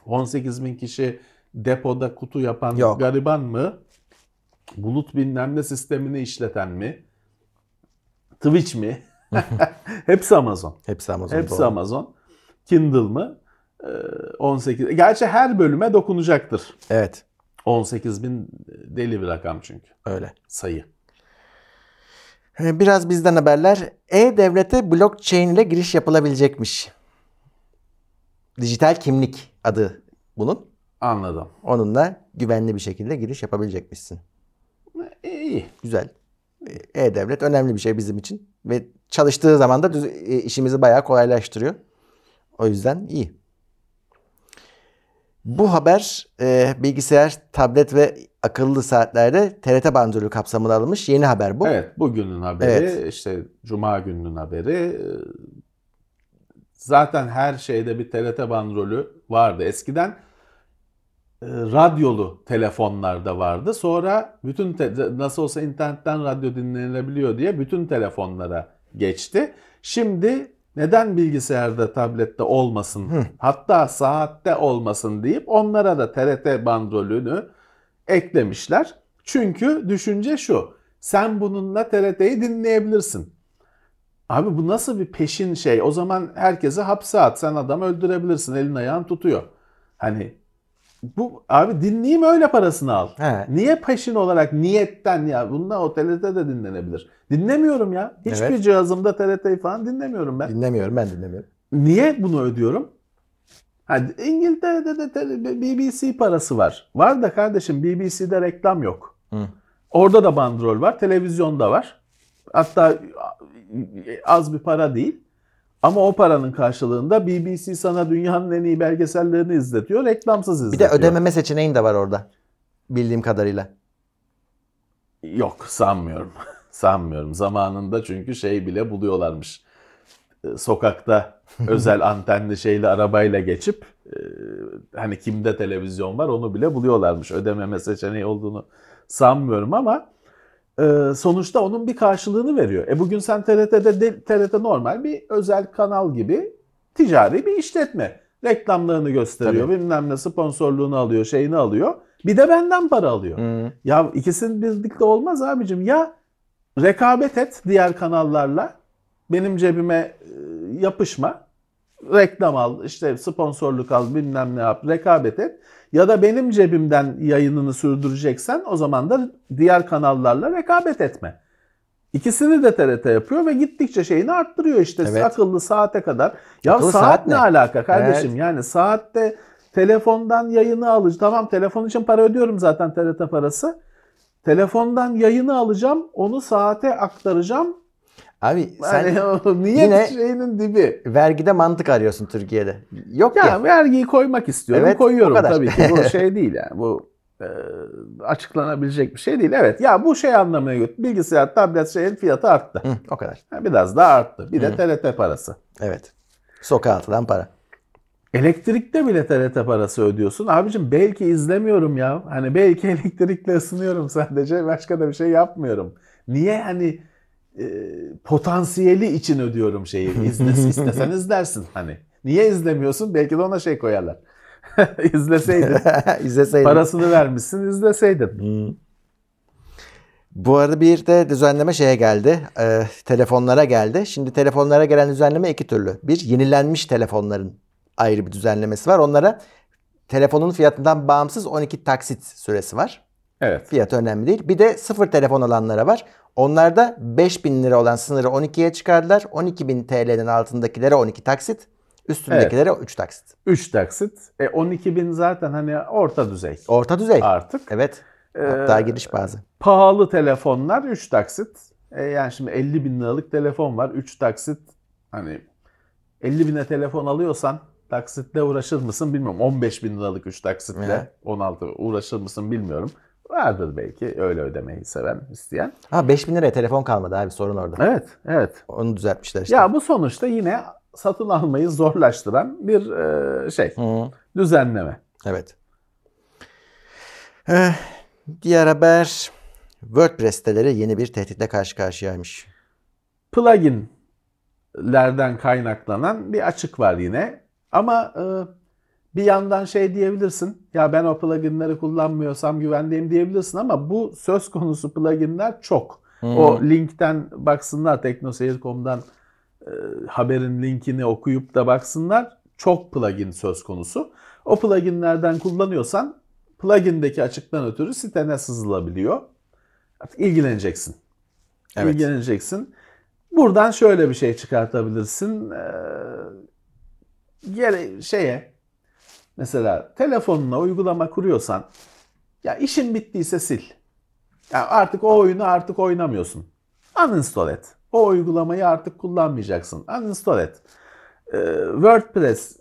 18 bin kişi depoda kutu yapan Yok. gariban mı? Bulut bilmem ne sistemini işleten mi? Twitch mi? Hepsi Amazon. Hepsi Amazon. Hepsi doğru. Amazon. Kindle mı? Ee, 18. Gerçi her bölüme dokunacaktır. Evet. 18 bin deli bir rakam çünkü. Öyle. Sayı. Ee, Biraz bizden haberler. E-Devlet'e blockchain ile giriş yapılabilecekmiş. Dijital kimlik adı bunun. Anladım. Onunla güvenli bir şekilde giriş yapabilecekmişsin. İyi. Güzel. Ee, E-Devlet önemli bir şey bizim için. Ve çalıştığı zaman da düz- e, işimizi bayağı kolaylaştırıyor. O yüzden iyi. Bu haber e, bilgisayar, tablet ve akıllı saatlerde TRT bandrolü kapsamına alınmış yeni haber bu. Evet, bugünün haberi, Evet. işte Cuma gününün haberi. Zaten her şeyde bir TRT bandrolü vardı. Eskiden e, radyolu telefonlarda vardı. Sonra bütün nasıl olsa internetten radyo dinlenebiliyor diye bütün telefonlara geçti. Şimdi neden bilgisayarda, tablette olmasın, hatta saatte olmasın deyip onlara da TRT bandrolünü eklemişler. Çünkü düşünce şu. Sen bununla TRT'yi dinleyebilirsin. Abi bu nasıl bir peşin şey? O zaman herkese hapse at. Sen adam öldürebilirsin. Elin ayağın tutuyor. Hani bu abi dinleyeyim öyle parasını al. He. Niye peşin olarak niyetten ya bununla o TRT de dinlenebilir. Dinlemiyorum ya. Hiçbir Evet. cihazımda TRT'yi falan dinlemiyorum ben. Dinlemiyorum ben dinlemiyorum. Niye bunu ödüyorum? Hadi İngiltere'de de te- BBC parası var. Var da kardeşim BBC'de reklam yok. Hı. Orada da bandrol var, televizyonda var. Hatta az bir para değil. Ama o paranın karşılığında BBC sana dünyanın en iyi belgesellerini izletiyor, reklamsız Bir de izletiyor. ödememe seçeneğin de var orada. Bildiğim kadarıyla. Yok sanmıyorum. sanmıyorum. Zamanında çünkü şey bile buluyorlarmış. Ee, Sokakta özel antenli şeyle arabayla geçip e, hani kimde televizyon var onu bile buluyorlarmış. Ödememe seçeneği olduğunu sanmıyorum ama e, sonuçta onun bir karşılığını veriyor. E bugün sen TRT'de de, TRT normal bir özel kanal gibi ticari bir işletme. Reklamlarını gösteriyor, Tabii. bilmem ne sponsorluğunu alıyor, şeyini alıyor. Bir de benden para alıyor. Hı. Ya ikisinin birlikte olmaz abicim. Ya rekabet et diğer kanallarla. Benim cebime e, yapışma. Reklam al, işte sponsorluk al, bilmem ne yap, rekabet et. Ya da benim cebimden yayınını sürdüreceksen o zaman da diğer kanallarla rekabet etme. İkisini de TRT yapıyor ve gittikçe şeyini arttırıyor işte Evet. akıllı saate kadar. Ya Akıllı saat, saat ne ne? alaka kardeşim? Yani saatte telefondan yayını alacağım. Tamam telefon için para ödüyorum zaten TRT parası. Telefondan yayını alacağım, onu saate aktaracağım. Abi sen Yani o niyet yine- şeyinin dibi. vergide mantık arıyorsun Türkiye'de. Yok Ya ya. vergiyi koymak istiyorum. Evet, Koyuyorum tabii ki. Bu şey değil yani. Bu e, açıklanabilecek bir şey değil. Evet ya bu şey anlamına göre bilgisayar, tablet şeyin fiyatı arttı. Hı, o kadar. Ha, Biraz daha arttı. Bir de TRT parası. Evet. Sokağa atılan para. Elektrikte bile TRT parası ödüyorsun. Abicim belki izlemiyorum ya. Hani belki elektrikle ısınıyorum sadece. Başka da bir şey yapmıyorum. Niye hani e, potansiyeli için ödüyorum şeyi. İzle, istesen izlersin hani. Niye izlemiyorsun? Belki de ona şey koyarlar. İzleseydin. İzleseydin. Parasını vermişsin izleseydin. Hmm. Bu arada bir de düzenleme şeye geldi. e, telefonlara geldi. Şimdi telefonlara gelen düzenleme iki türlü. Bir yenilenmiş telefonların ayrı bir düzenlemesi var. Onlara telefonun fiyatından bağımsız 12 taksit süresi var. Evet. Fiyatı önemli değil. Bir de sıfır telefon alanlara var. Onlarda 5000 lira olan sınırı 12'ye çıkardılar. 12.000 TL'nin altındakilere 12 taksit. Üstündekilere 3 taksit. 3 taksit. E 12 bin zaten hani orta düzey Orta düzey. artık. Evet. Ee, Hatta giriş bazı. Pahalı telefonlar 3 taksit. E yani şimdi 50 bin liralık telefon var. 3 taksit hani 50 bine telefon alıyorsan taksitle uğraşır mısın bilmiyorum. 15 bin liralık 3 taksitle Evet. 16 uğraşır mısın bilmiyorum. Vardır belki öyle ödemeyi seven, isteyen. Ha 5000 liraya telefon kalmadı abi sorun orada. Evet, evet. Onu düzeltmişler işte. Ya bu sonuçta yine satın almayı zorlaştıran bir e, şey, Hı. düzenleme. Evet. Eh, diğer haber WordPress siteleri yeni bir tehditle karşı karşıyaymış. Pluginlerden kaynaklanan bir açık var yine. Ama e, bir yandan şey diyebilirsin. Ya ben o pluginleri kullanmıyorsam güvendeyim diyebilirsin ama bu söz konusu pluginler çok. O linkten baksınlar teknoseyir.com'dan e, haberin linkini okuyup da baksınlar. Çok plugin söz konusu. O pluginlerden kullanıyorsan plugindeki açıktan ötürü sitene sızılabiliyor. Artık ilgileneceksin. Evet. İlgileneceksin. Buradan şöyle bir şey çıkartabilirsin. Ee, şeye mesela telefonuna uygulama kuruyorsan ya işin bittiyse sil. Ya artık o oyunu artık oynamıyorsun. Uninstall et. O uygulamayı artık kullanmayacaksın. Uninstall et. Ee, WordPress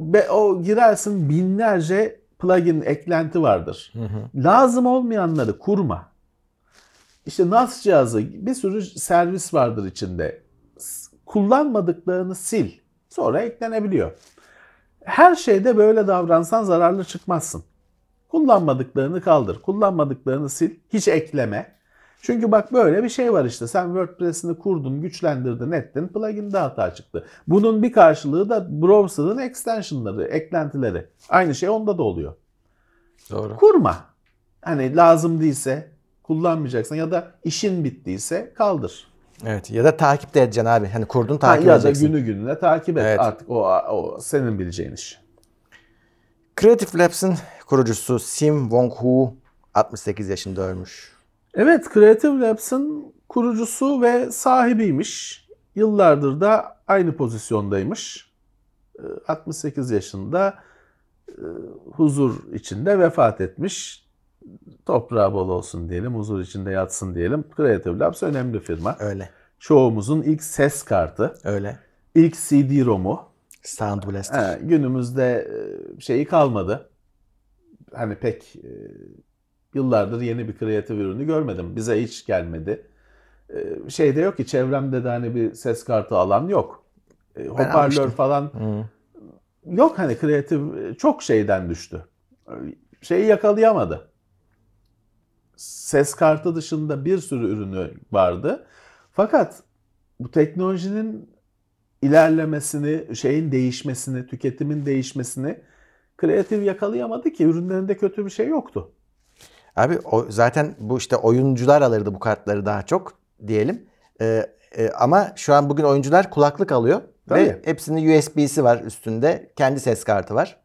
be- o girersin binlerce plugin eklenti vardır. Lazım olmayanları kurma. İşte NAS cihazı bir sürü servis vardır içinde. Kullanmadıklarını sil. Sonra eklenebiliyor. Her şeyde böyle davransan zararlı çıkmazsın. Kullanmadıklarını kaldır. Kullanmadıklarını sil. Hiç ekleme. Çünkü bak böyle bir şey var işte. Sen WordPress'ini kurdun, güçlendirdin, ettin. Plugin'de hata çıktı. Bunun bir karşılığı da browser'ın extensionları, eklentileri. Aynı şey onda da oluyor. Doğru. Kurma. Hani lazım değilse kullanmayacaksın ya da işin bittiyse kaldır. Evet. Ya da takip de edeceksin abi. Hani kurdun Ha, takip ya da edeceksin. günü gününe takip et. Evet. Artık o, o senin bileceğin iş. Creative Labs'ın kurucusu Sim Wong-Hu 68 yaşında ölmüş. Evet, Creative Labs'ın kurucusu ve sahibiymiş. Yıllardır da aynı pozisyondaymış. Ee, 68 yaşında e, huzur içinde vefat etmiş. Toprağı bol olsun diyelim, huzur içinde yatsın diyelim. Creative Labs önemli firma. Öyle. Çoğumuzun ilk ses kartı, Öyle. ilk CD-ROM'u. Sound Blaster. He, günümüzde e, şeyi kalmadı. Hani pek e, yıllardır yeni bir kreatif ürünü görmedim. Bize hiç gelmedi. E, Şeyde yok ki çevremde de hani bir ses kartı alan yok. Hoparlör almıştım. falan Hı. yok hani kreatif çok şeyden düştü. Şeyi yakalayamadı. Ses kartı dışında bir sürü ürünü vardı. Fakat bu teknolojinin ilerlemesini, şeyin değişmesini, tüketimin değişmesini kreatif yakalayamadı ki ürünlerinde kötü bir şey yoktu. Abi o, zaten bu işte oyuncular alırdı bu kartları daha çok diyelim. Ee, e, ama şu an bugün oyuncular kulaklık alıyor. Ve Tabii. hepsinin USB'si var üstünde. Kendi ses kartı var.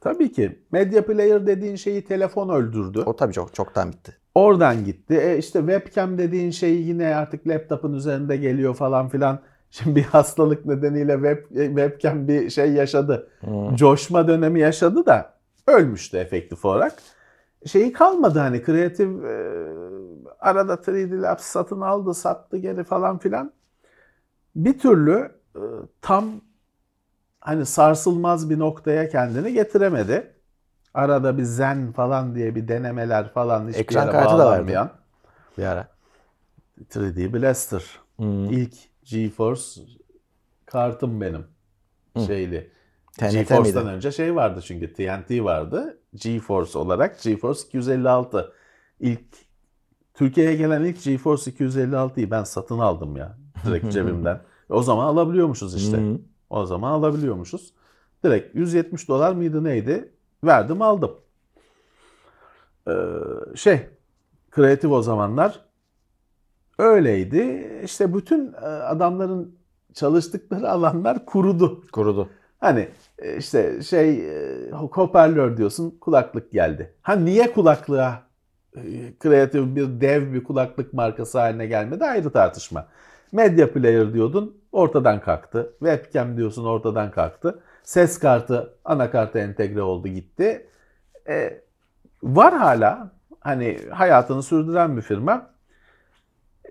Tabii ki Media Player dediğin şeyi telefon öldürdü. O tabii çok çoktan bitti. Oradan gitti. E işte webcam dediğin şey yine artık laptopun üzerinde geliyor falan filan. Şimdi bir hastalık nedeniyle web, e, webcam bir şey yaşadı. Coşma dönemi yaşadı da ölmüştü efektif olarak. Şeyi kalmadı hani kreatif e, arada 3D Labs satın aldı sattı geri falan filan. Bir türlü e, tam hani sarsılmaz bir noktaya kendini getiremedi. Arada bir zen falan diye bir denemeler falan hiçbir Ekran yere kartı da vardı. Bir ara. 3D Blaster. İlk GeForce kartım benim. Şeyli. TNT GeForce'dan miydi? önce şey vardı çünkü TNT vardı. GeForce olarak GeForce 256. İlk Türkiye'ye gelen ilk GeForce 256'yı ben satın aldım ya. Direkt cebimden. O zaman alabiliyormuşuz işte. Hı. O zaman alabiliyormuşuz. Direkt 170 dolar mıydı neydi? Verdim aldım. Ee, şey, kreatif o zamanlar öyleydi. İşte bütün e, adamların çalıştıkları alanlar kurudu. Kurudu. Hani e, işte şey e, hoparlör diyorsun kulaklık geldi. Ha niye kulaklığa kreatif bir dev bir kulaklık markası haline gelmedi ayrı tartışma. Medya player diyordun ortadan kalktı. Webcam diyorsun ortadan kalktı. Ses kartı anakarta entegre oldu gitti. E, var hala hani hayatını sürdüren bir firma.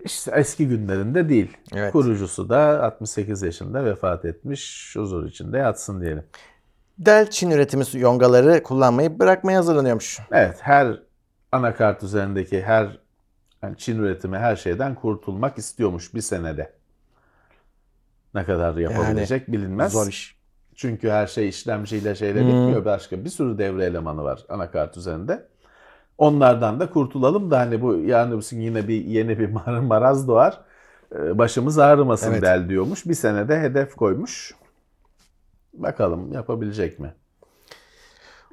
İşte eski günlerinde değil. Evet. Kurucusu da 68 yaşında vefat etmiş. Huzur içinde yatsın diyelim. Dell Çin üretimi yongaları kullanmayı bırakmaya hazırlanıyormuş. Evet her anakart üzerindeki her yani Çin üretimi her şeyden kurtulmak istiyormuş bir senede. Ne kadar yapabilecek bilinmez. Zor iş. Çünkü her şey işlemciyle şeyle Hmm. bitmiyor. Başka bir sürü devre elemanı var anakart üzerinde. Onlardan da kurtulalım da hani bu gün yine bir yeni bir mar- maraz doğar. Ee, Başımız ağrımasın Evet. Dell diyormuş. Bir senede hedef koymuş. Bakalım yapabilecek mi?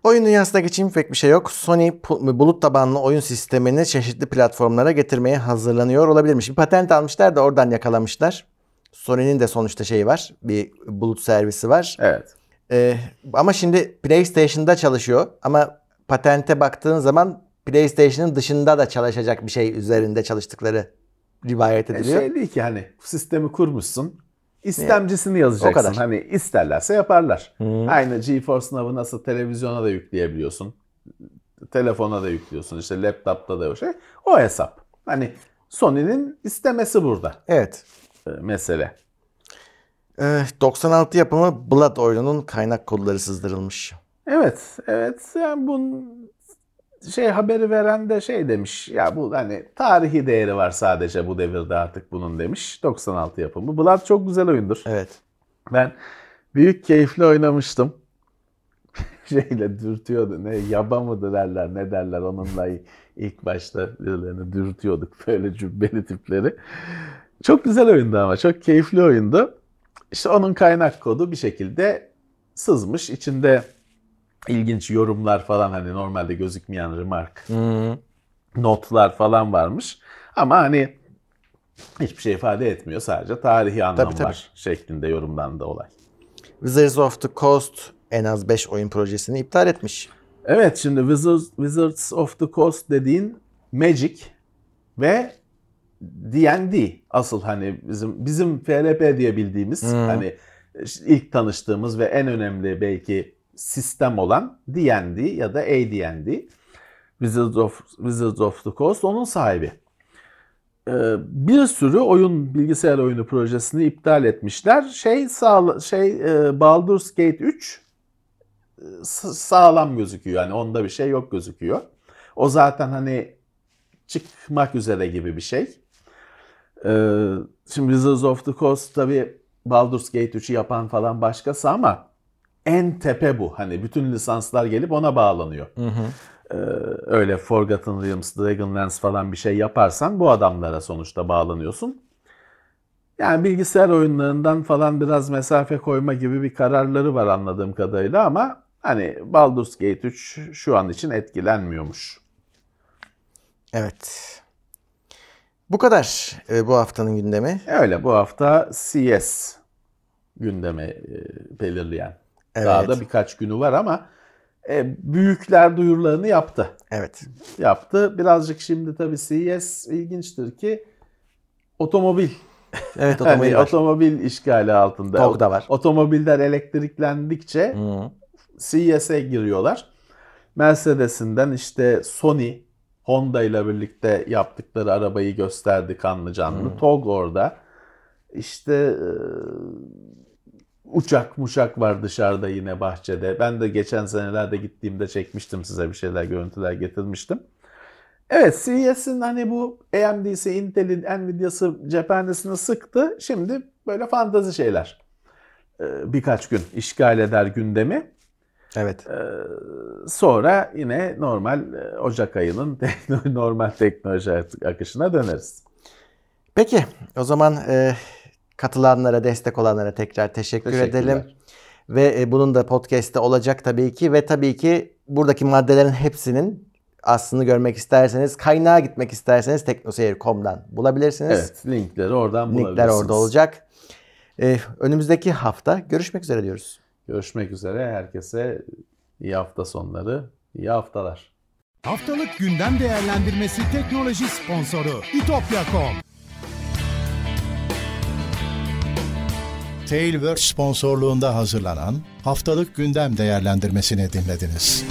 Oyun dünyasına geçeyim pek bir şey yok. Sony bulut tabanlı oyun sistemini çeşitli platformlara getirmeye hazırlanıyor olabilirmiş. Bir patent almışlar da oradan yakalamışlar. Sony'nin de sonuçta şeyi var. Bir bulut servisi var. Evet. Ee, ama şimdi PlayStation'da çalışıyor. Ama patente baktığın zaman PlayStation'ın dışında da çalışacak bir şey üzerinde çalıştıkları rivayet E ediliyor. şey değil ki hani sistemi kurmuşsun. istemcisini yazacaksın. O kadar. Hani isterlerse yaparlar. Aynı GeForce Now'ı nasıl televizyona da yükleyebiliyorsun. Telefona da yüklüyorsun. işte laptopta da o şey. O hesap. Hani Sony'nin istemesi burada Evet. E, mesele. Ee, 96 yapımı Blood oyununun kaynak kodları sızdırılmış. Evet, evet. Yani bunun şey haberi veren de şey demiş. Ya bu hani tarihi değeri var sadece bu devirde artık bunun demiş. 96 yapımı. Blood çok güzel oyundur. Evet. Ben büyük keyifle oynamıştım. Şeyle dürtüyordu. Ne yaba mı derler ne derler onunla ilk başta birilerini dürtüyorduk böyle cübbeli tipleri. Çok güzel oyundu ama çok keyifli oyundu. İşte onun kaynak kodu bir şekilde sızmış. İçinde ilginç yorumlar falan hani normalde gözükmeyen remark Hmm. notlar falan varmış. Ama hani hiçbir şey ifade etmiyor. Sadece tarihi anlam Tabii, tabii. var şeklinde yorumlandı olay. Wizards of the Coast en az 5 oyun projesini iptal etmiş. Evet şimdi Wizards, Wizards of the Coast dediğin Magic ve D&D asıl hani bizim bizim FRP diye bildiğimiz hani işte ilk tanıştığımız ve en önemli belki sistem olan D&D ya da AD&D Wizards of Wizards of the Coast onun sahibi. Ee, bir sürü oyun bilgisayar oyunu projesini iptal etmişler. Şey sağ şey e, Baldur's Gate 3 s- sağlam gözüküyor. Yani onda bir şey yok gözüküyor. O zaten hani çıkmak üzere gibi bir şey. Ee, şimdi Wizards of the Coast tabi Baldur's Gate 3'ü yapan falan başkası ama en tepe bu. Hani bütün lisanslar gelip ona bağlanıyor. Ee, öyle Forgotten Realms, Dragonlance falan bir şey yaparsan bu adamlara sonuçta bağlanıyorsun. Yani bilgisayar oyunlarından falan biraz mesafe koyma gibi bir kararları var anladığım kadarıyla ama hani Baldur's Gate 3 şu an için etkilenmiyormuş. Evet. Bu kadar e, bu haftanın gündemi. Öyle bu hafta CS gündeme e, belirleyen. Daha Evet. da birkaç günü var ama e, büyükler duyurularını yaptı. Evet. Yaptı. Birazcık şimdi tabii CES ilginçtir ki otomobil Evet Hani otomobil var. otomobil işgali altında. TOG da var. Otomobiller elektriklendikçe. CES'e giriyorlar. Mercedes'inden işte Sony, Honda ile birlikte yaptıkları arabayı gösterdi kanlı canlı. TOG orada. İşte e, uçak muşak var dışarıda yine bahçede. Ben de geçen senelerde gittiğimde çekmiştim size bir şeyler, görüntüler getirmiştim. Evet CES'in hani bu AMD'si, Intel'in, Nvidia'sı cephanesini sıktı. Şimdi böyle fantazi şeyler. Ee, birkaç gün işgal eder gündemi. Evet. Sonra yine normal e, Ocak ayının normal teknoloji akışına döneriz. Peki o zaman e, Katılanlara, destek olanlara tekrar teşekkür edelim. Ve e, bunun da podcast'te olacak tabii ki. Ve tabii ki buradaki maddelerin hepsinin aslını görmek isterseniz, kaynağa gitmek isterseniz teknoseyir.com'dan bulabilirsiniz. Evet, linkleri oradan bulabilirsiniz. Linkler orada olacak. E, önümüzdeki hafta görüşmek üzere diyoruz. Görüşmek üzere. Herkese iyi hafta sonları, iyi haftalar. Haftalık gündem değerlendirmesi teknoloji sponsoru itopya.com. Tailwords sponsorluğunda hazırlanan haftalık gündem değerlendirmesini dinlediniz.